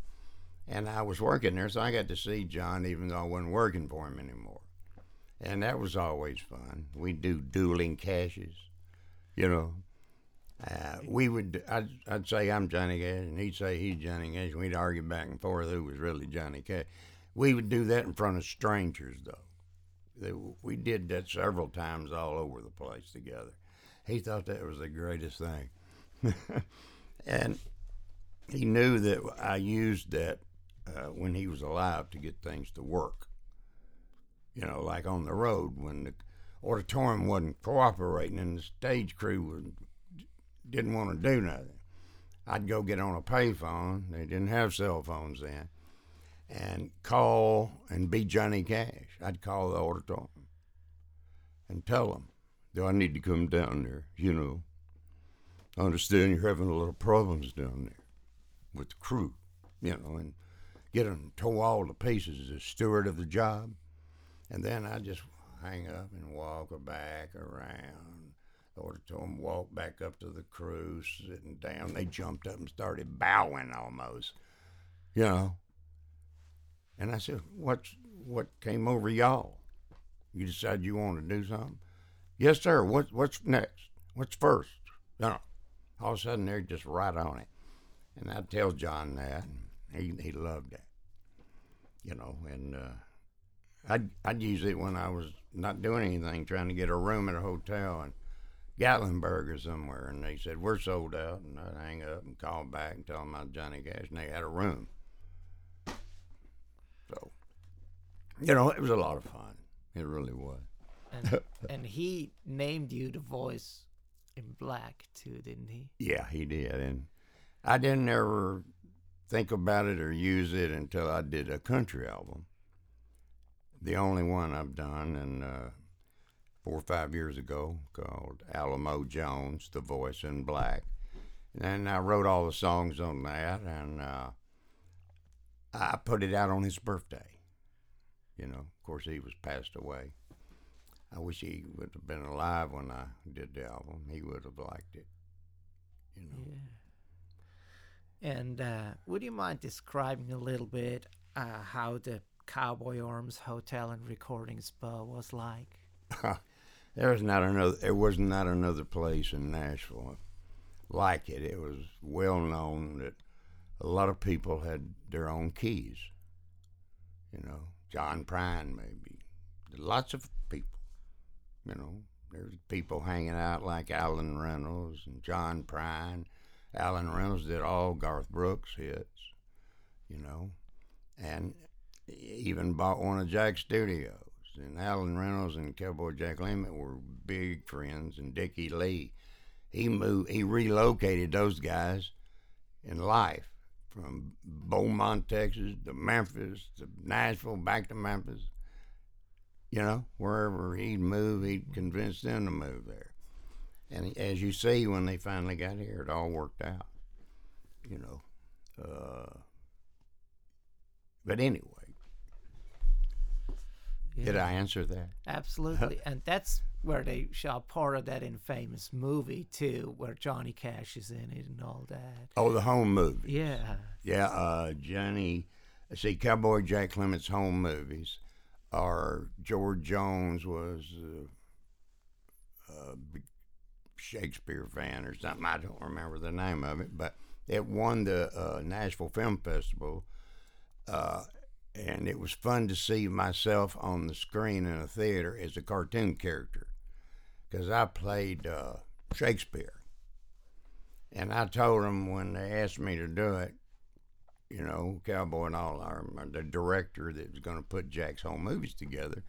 And I was working there, so I got to see John even though I wasn't working for him anymore. And that was always fun. We'd do dueling Cashes, you know. Uh, we would, I'd, I'd say I'm Johnny Cash, and he'd say he's Johnny Cash, and we'd argue back and forth who was really Johnny Cash. We would do that in front of strangers, though. We did that several times all over the place together. He thought that was the greatest thing. and he knew that I used that uh, when he was alive to get things to work. You know, like on the road when the auditorium wasn't cooperating and the stage crew was, didn't want to do nothing. I'd go get on a payphone. They didn't have cell phones then and call and be Johnny Cash. I'd call the auditorium and tell them, do I need to come down there? You know, I understand you're having a little problems down there with the crew, you know, and get them tore all to pieces as steward of the job. And then I just hang up and walk back around the auditorium, walk back up to the crew, sitting down. They jumped up and started bowing almost, you know. And I said, "What's what came over y'all? You decided you want to do something?" Yes, sir. What what's next? What's first? You know, all of a sudden they're just right on it. And I tell John that, and he he loved that. You know, and uh, I'd I'd use it when I was not doing anything, trying to get a room at a hotel in Gatlinburg or somewhere, and they said we're sold out, and I'd hang up and call back and tell them about Johnny Cash, and they had a room. So, you know, it was a lot of fun. It really was. And, and he named you the voice in black too, didn't he? Yeah, he did, and I didn't ever think about it or use it until I did a country album. The only one I've done, and uh, four or five years ago, called Alamo Jones, the voice in black. And I wrote all the songs on that, and uh, I put it out on his birthday. You know, of course, he was passed away. I wish he would have been alive when I did the album. He would have liked it. You know. Yeah. And uh, would you mind describing a little bit uh, how the Cowboy Arms Hotel and Recording Spa was like? there was not another. There was not another place in Nashville like it. It was well known that a lot of people had their own keys. You know, John Prine maybe. Lots of people. You know, there's people hanging out like Alan Reynolds and John Prine. Alan Reynolds did all Garth Brooks hits, you know, and even bought one of Jack's studios. And Alan Reynolds and Cowboy Jack Clement were big friends, and Dickie Lee. He moved, he relocated those guys in life from Beaumont, Texas to Memphis to Nashville, back to Memphis. You know, wherever he'd move, he'd convince them to move there. And as you see, when they finally got here, it all worked out. You know. Uh, but anyway, Did I answer that? Absolutely. and that's where they shot part of that infamous movie too, where Johnny Cash is in it and all that. Oh, the home movie. Yeah. Yeah, uh, Johnny. See, Cowboy Jack Clement's home movies are George Jones was a big Shakespeare fan or something. I don't remember the name of it, but it won the uh, Nashville Film Festival, uh, and it was fun to see myself on the screen in a theater as a cartoon character because I played uh, Shakespeare. And I told them when they asked me to do it, you know, Cowboy and all, our, the director that was going to put Jack's home movies together,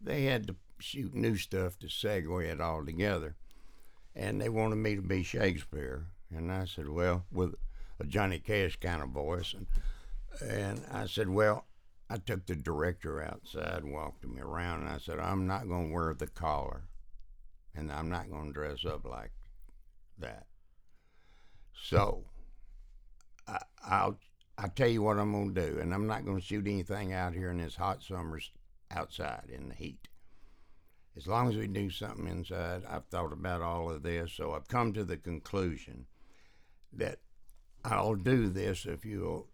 they had to shoot new stuff to segue it all together. And they wanted me to be Shakespeare. And I said, well, with a Johnny Cash kind of voice. And, and I said, well, I took the director outside, walked him around, and I said, I'm not going to wear the collar. And I'm not going to dress up like that. So I, I'll I'll tell you what I'm going to do, and I'm not going to shoot anything out here in this hot summer's outside in the heat. As long as we do something inside, I've thought about all of this, so I've come to the conclusion that I'll do this if you'll.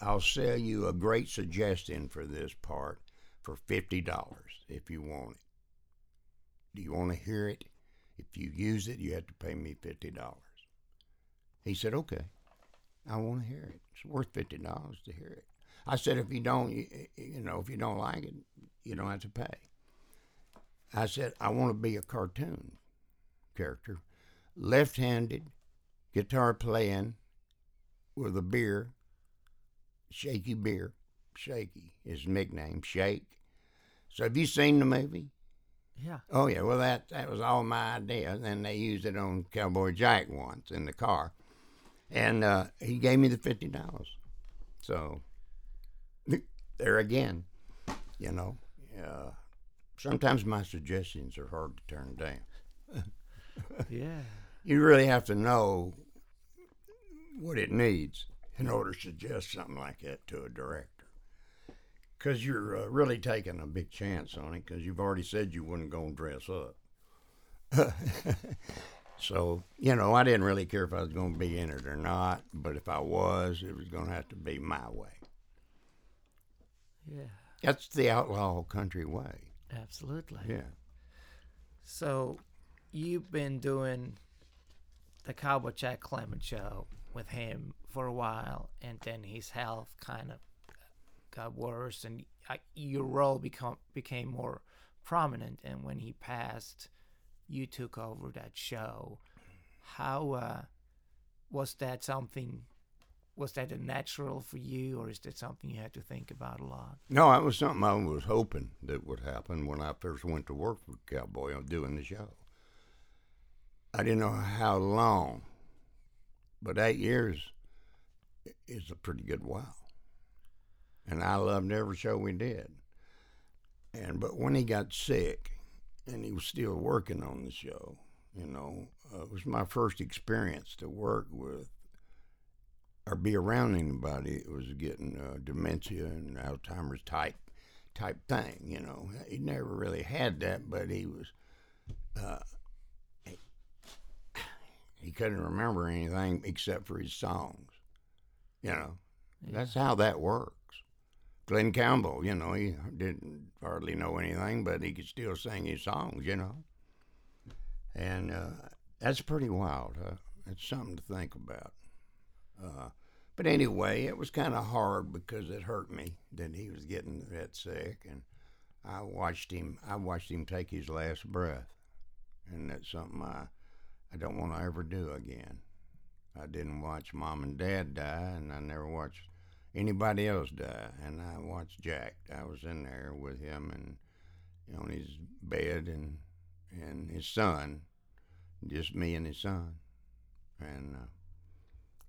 I'll sell you a great suggestion for this part for fifty dollars if you want it. Do you want to hear it? If you use it, you have to pay me fifty dollars. He said, "Okay." I want to hear it. It's worth fifty dollars to hear it. I said, if you don't, you, you know, if you don't like it, you don't have to pay. I said, I want to be a cartoon character, left-handed, guitar playing, with a beer, shaky beer, shaky. His nickname, Shake. So have you seen the movie? Yeah. Oh yeah. Well, that that was all my idea. And then they used it on Cowboy Jack once in the car and uh, he gave me the fifty dollars. So there again, you know, uh, sometimes my suggestions are hard to turn down. Yeah. You really have to know what it needs in order to suggest something like that to a director. Because you're uh, really taking a big chance on it because you've already said you wouldn't go and dress up. So, you know, I didn't really care if I was going to be in it or not, but if I was, it was going to have to be my way. Yeah. That's the outlaw country way. Absolutely. Yeah. So you've been doing the Cowboy Jack Clement show with him for a while, and then his health kind of got worse, and uh, your role become became more prominent. And when he passed, you took over that show. How uh, was that something? Was that a natural for you, or is that something you had to think about a lot? No, that was something I was hoping that would happen when I first went to work with Cowboy on doing the show. I didn't know how long, but eight years is a pretty good while. And I loved every show we did. And but when he got sick, and he was still working on the show. You know, uh, it was my first experience to work with or be around anybody that was getting uh, dementia and Alzheimer's type type thing. You know, he never really had that, but he was. Uh, he, he couldn't remember anything except for his songs. You know, Yeah. that's how that works. Glen Campbell, you know, he didn't hardly know anything, but he could still sing his songs, you know. And uh, that's pretty wild. Huh? It's something to think about. Uh, but anyway, it was kind of hard because it hurt me that he was getting that sick, and I watched him. I watched him take his last breath, and that's something I I don't want to ever do again. I didn't watch mom and dad die, and I never watched anybody else die. And I watched Jack. I was in there with him and you know, on his bed and and his son, just me and his son. And uh,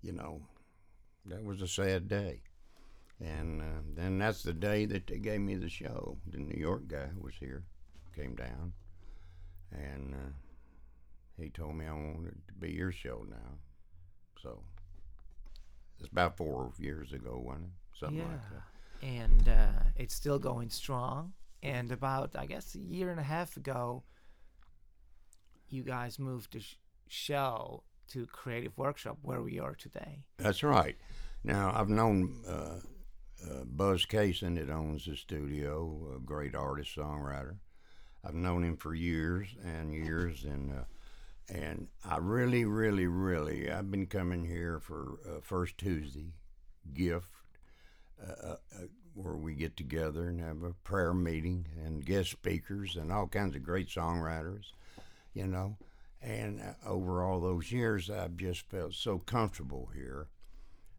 you know, that was a sad day. And uh, then that's the day that they gave me the show. The New York guy was here, came down, and uh, he told me I wanted to be your show now. So it's about four years ago, wasn't it? Something yeah. like that. And uh, it's still going strong. And about, I guess, a year and a half ago, you guys moved the sh- show to Creative Workshop, where we are today. That's right. Now I've known uh, uh, Buzz Cason that owns the studio, a great artist songwriter. I've known him for years and years, and uh, and I really, really, really, I've been coming here for uh, First Tuesday gift, uh, uh, uh, where we get together and have a prayer meeting and guest speakers and all kinds of great songwriters, you know. And uh, over all those years, I've just felt so comfortable here,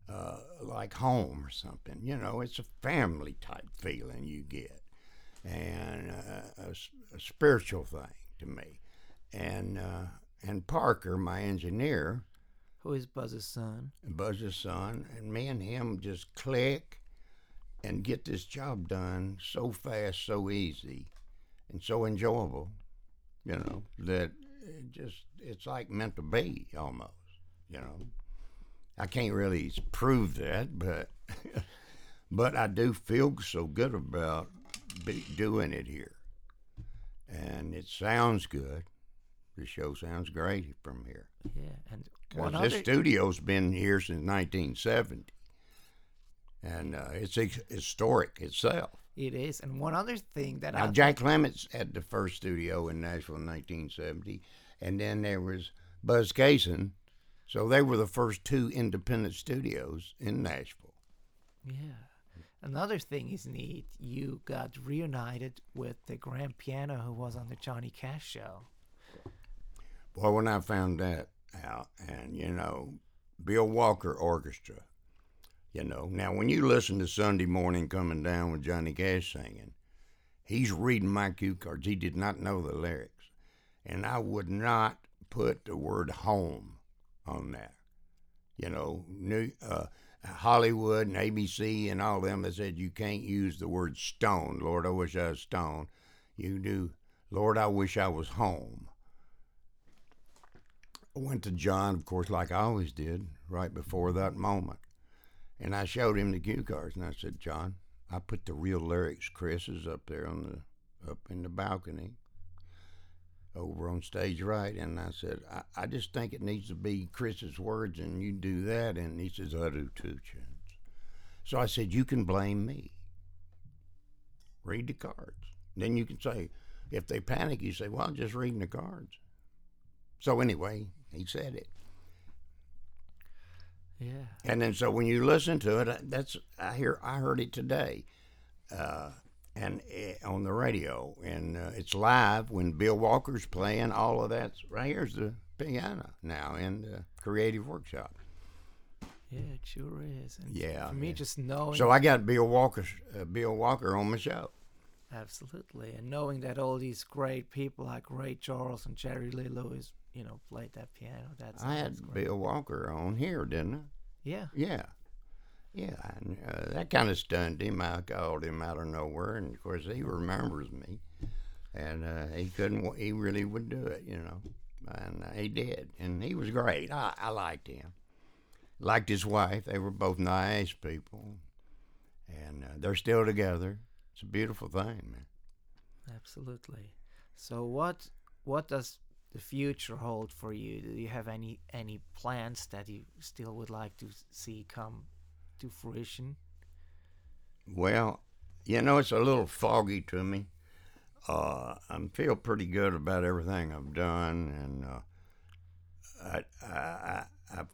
uh, like home or something. You know, it's a family type feeling you get, and uh, a, a spiritual thing to me. And uh, and Parker, my engineer, Who is Buzz's son? Buzz's son, and me and him just click and get this job done so fast, so easy, and so enjoyable, you know, that it just it's like meant to be almost, you know. I can't really prove that, but but I do feel so good about be doing it here, and it sounds good. The show sounds great from here. Yeah, and Because other. this studio's been here since 1970, and uh, it's historic itself. It is, and one other thing that Now, I Jack Clements had the first studio in Nashville in 1970, and then there was Buzz Cason. So they were the first two independent studios in Nashville. Yeah. Another thing is neat. You got reunited with the grand piano who was on the Johnny Cash show. Boy, when I found that out, and you know, Bill Walker Orchestra, you know, now when you listen to Sunday Morning Coming Down with Johnny Cash singing, he's reading my cue cards. He did not know the lyrics. And I would not put the word home on that. You know, New, uh, Hollywood and ABC and all them that said you can't use the word stone. Lord, I wish I was stone. You do, Lord, I wish I was home. I went to John, of course, like I always did, right before that moment. And I showed him the cue cards, and I said, John, I put the real lyrics. Chris is up there on the up in the balcony, over on stage right. And I said, I, I just think it needs to be Chris's words, and you do that. And he says, I do too, Chance. So I said, you can blame me. Read the cards. Then you can say, if they panic, you say, well, I'm just reading the cards. So anyway, he said it. Yeah. And then so when you listen to it, that's I hear I heard it today, uh, and uh, on the radio, and uh, it's live when Bill Walker's playing. All of that's right here's the piano now in the creative workshop. Yeah, it sure is. And Yeah, For me, yeah. just knowing. So I got Bill Walker, uh, Bill Walker on my show. Absolutely. And knowing that all these great people like Ray Charles and Jerry Lee Lewis, you know, played that piano. That's I had that's. Bill Walker on here, didn't I? Yeah. Yeah. Yeah, and uh, that kind of stunned him. I called him out of nowhere, and of course he remembers me, and uh, he couldn't. He really would do it, you know, and uh, he did, and he was great. I, I liked him. Liked his wife. They were both nice people, and uh, they're still together. It's a beautiful thing, man. Absolutely. So what what does the future hold for you? Do you have any any plans that you still would like to see come to fruition? Well, you know, it's a little foggy to me. Uh, I feel pretty good about everything I've done, and uh, I, I, I, I've,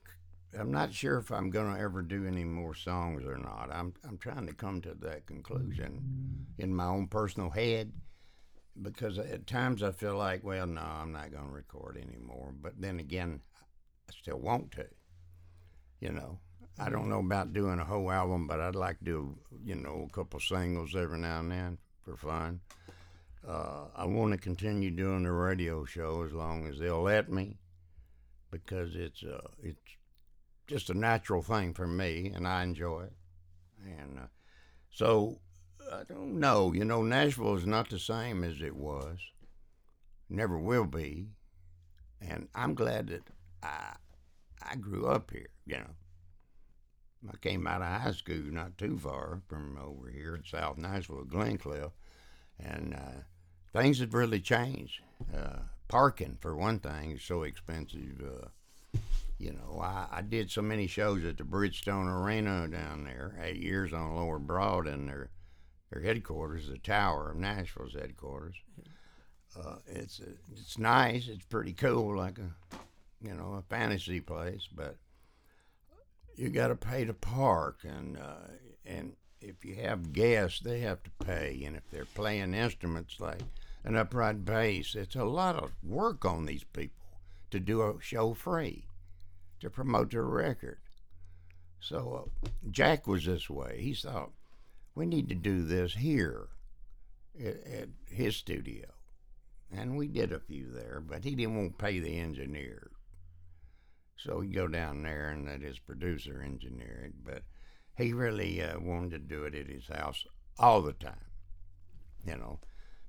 I'm not sure if I'm going to ever do any more songs or not. I'm, I'm trying to come to that conclusion in my own personal head because at times I feel like, well, no, I'm not going to record anymore. But then again, I still want to. You know, I don't know about doing a whole album, but I'd like to do, you know, a couple singles every now and then for fun. Uh, I want to continue doing the radio show as long as they'll let me, because it's uh, it's just a natural thing for me, and I enjoy it. And uh, so I don't know. You know, Nashville is not the same as it was. Never will be. And I'm glad that I I grew up here. You know, I came out of high school not too far from over here in South Nashville, Glencliff, and uh, things have really changed. Uh, parking, for one thing, is so expensive. Uh, you know, I, I did so many shows at the Bridgestone Arena down there, eight years on Lower Broad, and their their headquarters, the Tower of Nashville's headquarters. Uh, it's it's nice. It's pretty cool, like a you know a fantasy place, but you got to pay to park, and uh, and if you have guests, they have to pay, and if they're playing instruments like an upright bass, it's a lot of work on these people to do a show free, to promote their record. So uh, Jack was this way. He thought we need to do this here at, at his studio, and we did a few there, but he didn't want to pay the engineer. So he'd go down there and let his producer engineer it, but he really uh, wanted to do it at his house all the time, you know.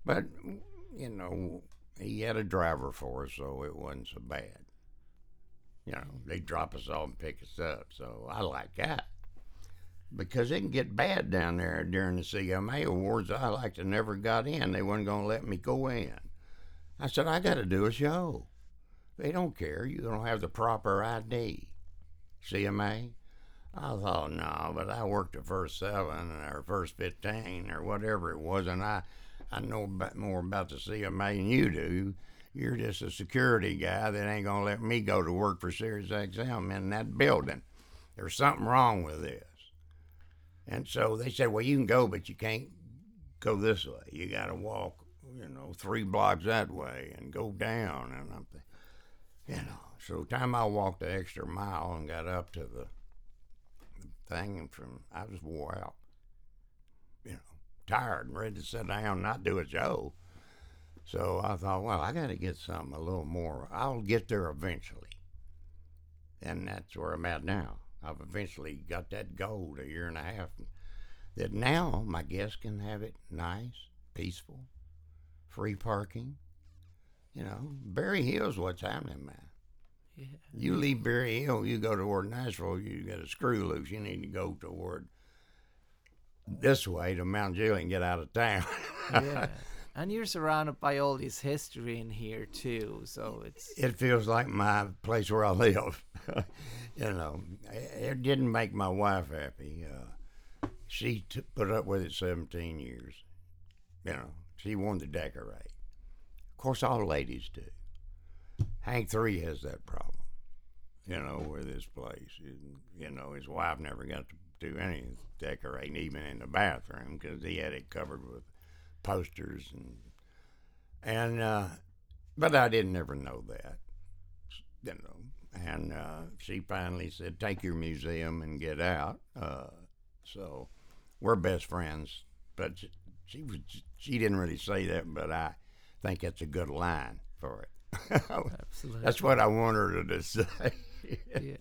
But, you know, he had a driver for us, so it wasn't so bad. You know, they'd drop us off and pick us up, so I like that. Because it can get bad down there during the CMA Awards. I like to never got in. They wasn't going to let me go in. I said, I got to do a show. They don't care. You don't have the proper ID. CMA? I thought, no, but I worked the first seven or first 15 or whatever it was, and I, I know about, more about the CMA than you do. You're just a security guy that ain't going to let me go to work for Sirius XM in that building. There's something wrong with this. And so they said, well, you can go, but you can't go this way. You got to walk, you know, three blocks that way and go down. And I'm you know, so time I walked the extra mile and got up to the thing, and from I was wore out, you know, tired and ready to sit down and not do a show. So I thought, well, I got to get something a little more. I'll get there eventually, and that's where I'm at now. I've eventually got that gold a year and a half. That now my guests can have it nice, peaceful, free parking. You know, Berry Hill's what's happening, man. Yeah. You leave Berry Hill, you go toward Nashville, you get a screw loose. You need to go toward this way to Mount Juliet and get out of town. yeah. And you're surrounded by all this history in here too, so it's it feels like my place where I live. you know, it didn't make my wife happy. Uh, she t- put up with it 17 years. You know, she wanted to decorate. Of course, all ladies do. Hank Three has that problem. You know, with his place. You know, his wife never got to do any decorating, even in the bathroom, because he had it covered with posters and and uh, but I didn't ever know that. You know, and uh, she finally said, "Take your museum and get out." Uh, so we're best friends, but she, she was she didn't really say that, but I think that's a good line for it. absolutely. That's what I want her to say. yeah.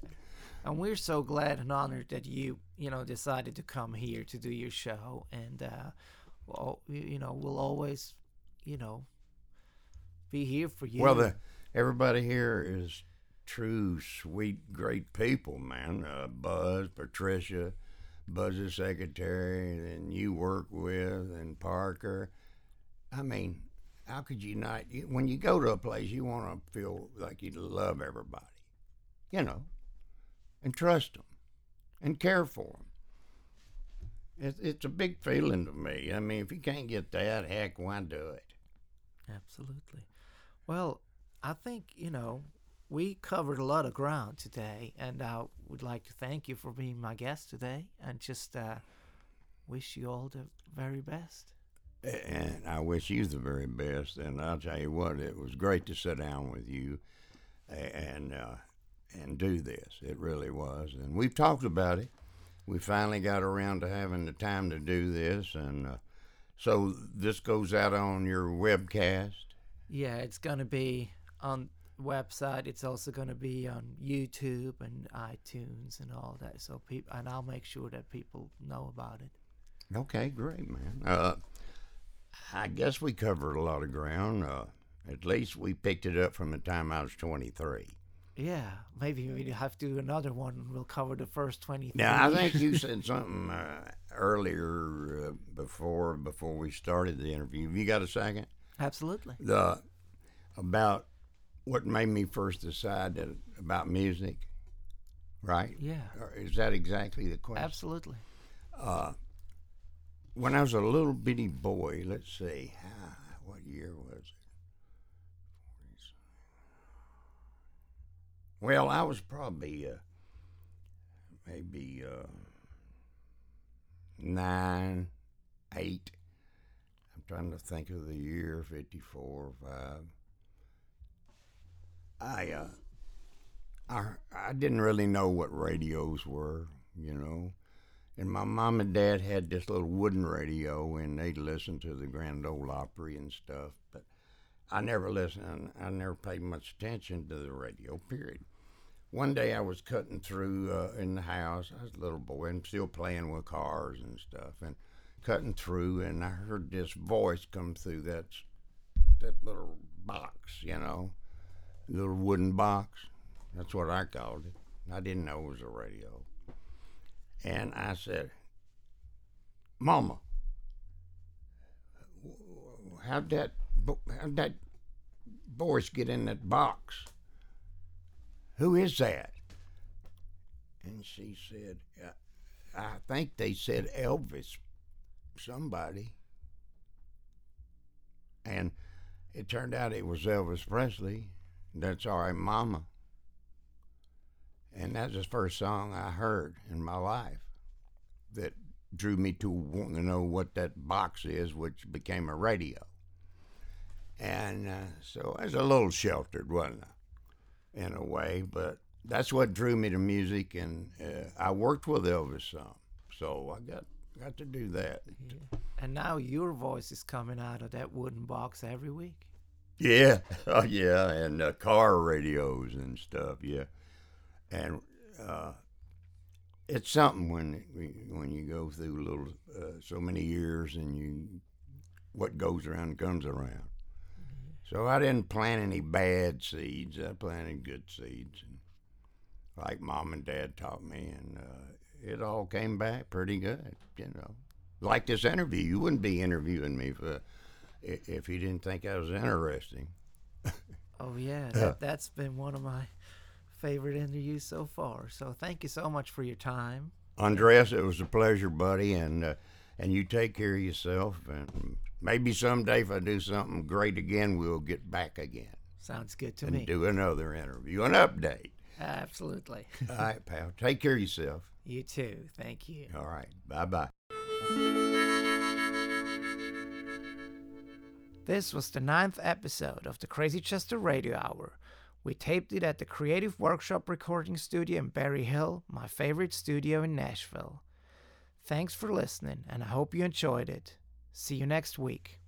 And we're so glad and honored that you, you know, decided to come here to do your show. And, uh, well, you know, we'll always, you know, be here for you. Well, the, everybody here is true, sweet, great people, man. Uh, Buzz, Patricia, Buzz's secretary, and you work with, and Parker. I mean, how could you not? When you go to a place, you want to feel like you love everybody, you know, and trust them, and care for them. It's, it's a big feeling to me. I mean, if you can't get that, heck, why do it? Absolutely. Well, I think, you know, we covered a lot of ground today, and I would like to thank you for being my guest today and just uh, wish you all the very best. And I wish you the very best. And I'll tell you what, it was great to sit down with you and uh, and do this. It really was. And we've talked about it. We finally got around to having the time to do this, and uh, so this goes out on your webcast. Yeah, it's going to be on website. It's also going to be on YouTube and iTunes and all that. So people, and I'll make sure that people know about it. Okay, great, man. Uh, I guess we covered a lot of ground. Uh, at least we picked it up from the time I was 23. Yeah, maybe we have to do another one. and We'll cover the first twenty. Now, I think you said something uh, earlier uh, before before we started the interview. Have you got a second? Absolutely. The about what made me first decide that, about music, right? Yeah. Or Is that exactly the question? Absolutely. When I was a little bitty boy, let's see, ah, what year was it? Well, I was probably uh, maybe uh, nine, eight. I'm trying to think of the year, 54, 5. I, uh, I, I didn't really know what radios were, you know. And my mom and dad had this little wooden radio, and they'd listen to the Grand Ole Opry and stuff. But I never listened. I never paid much attention to the radio. Period. One day I was cutting through uh, in the house. I was a little boy and still playing with cars and stuff, and cutting through, and I heard this voice come through that that little box, you know, little wooden box. That's what I called it. I didn't know it was a radio. And I said, Mama, how'd that, how'd that voice get in that box? Who is that? And she said, "Uh, I think they said Elvis, somebody. And it turned out it was Elvis Presley. That's all right, Mama. And that's the first song I heard in my life that drew me to wanting to know what that box is, which became a radio. And uh, so I was a little sheltered, wasn't I, in a way, but that's what drew me to music. And uh, I worked with Elvis some, so I got got to do that. And now your voice is coming out of that wooden box every week. Yeah, oh, yeah, and uh, car radios and stuff. Yeah, and uh, it's something when when you go through little uh, so many years and you what goes around comes around. So I didn't plant any bad seeds. I planted good seeds, and like mom and dad taught me, and uh, it all came back pretty good. You know, like this interview, you wouldn't be interviewing me for i- if you didn't think I was interesting. Oh yeah, that, that's been one of my favorite interviews so far. So thank you so much for your time. Andreas, it was a pleasure, buddy, and uh, and you take care of yourself. And maybe someday, if I do something great again, we'll get back again Sounds good to and me. And do another interview, an update. Absolutely. All right, pal. Take care of yourself. you too. Thank you. All right. Bye bye. This was the ninth episode of the Crazy Chester Radio Hour. We taped it at the Creative Workshop Recording Studio in Berry Hill, my favorite studio in Nashville. Thanks for listening, and I hope you enjoyed it. See you next week.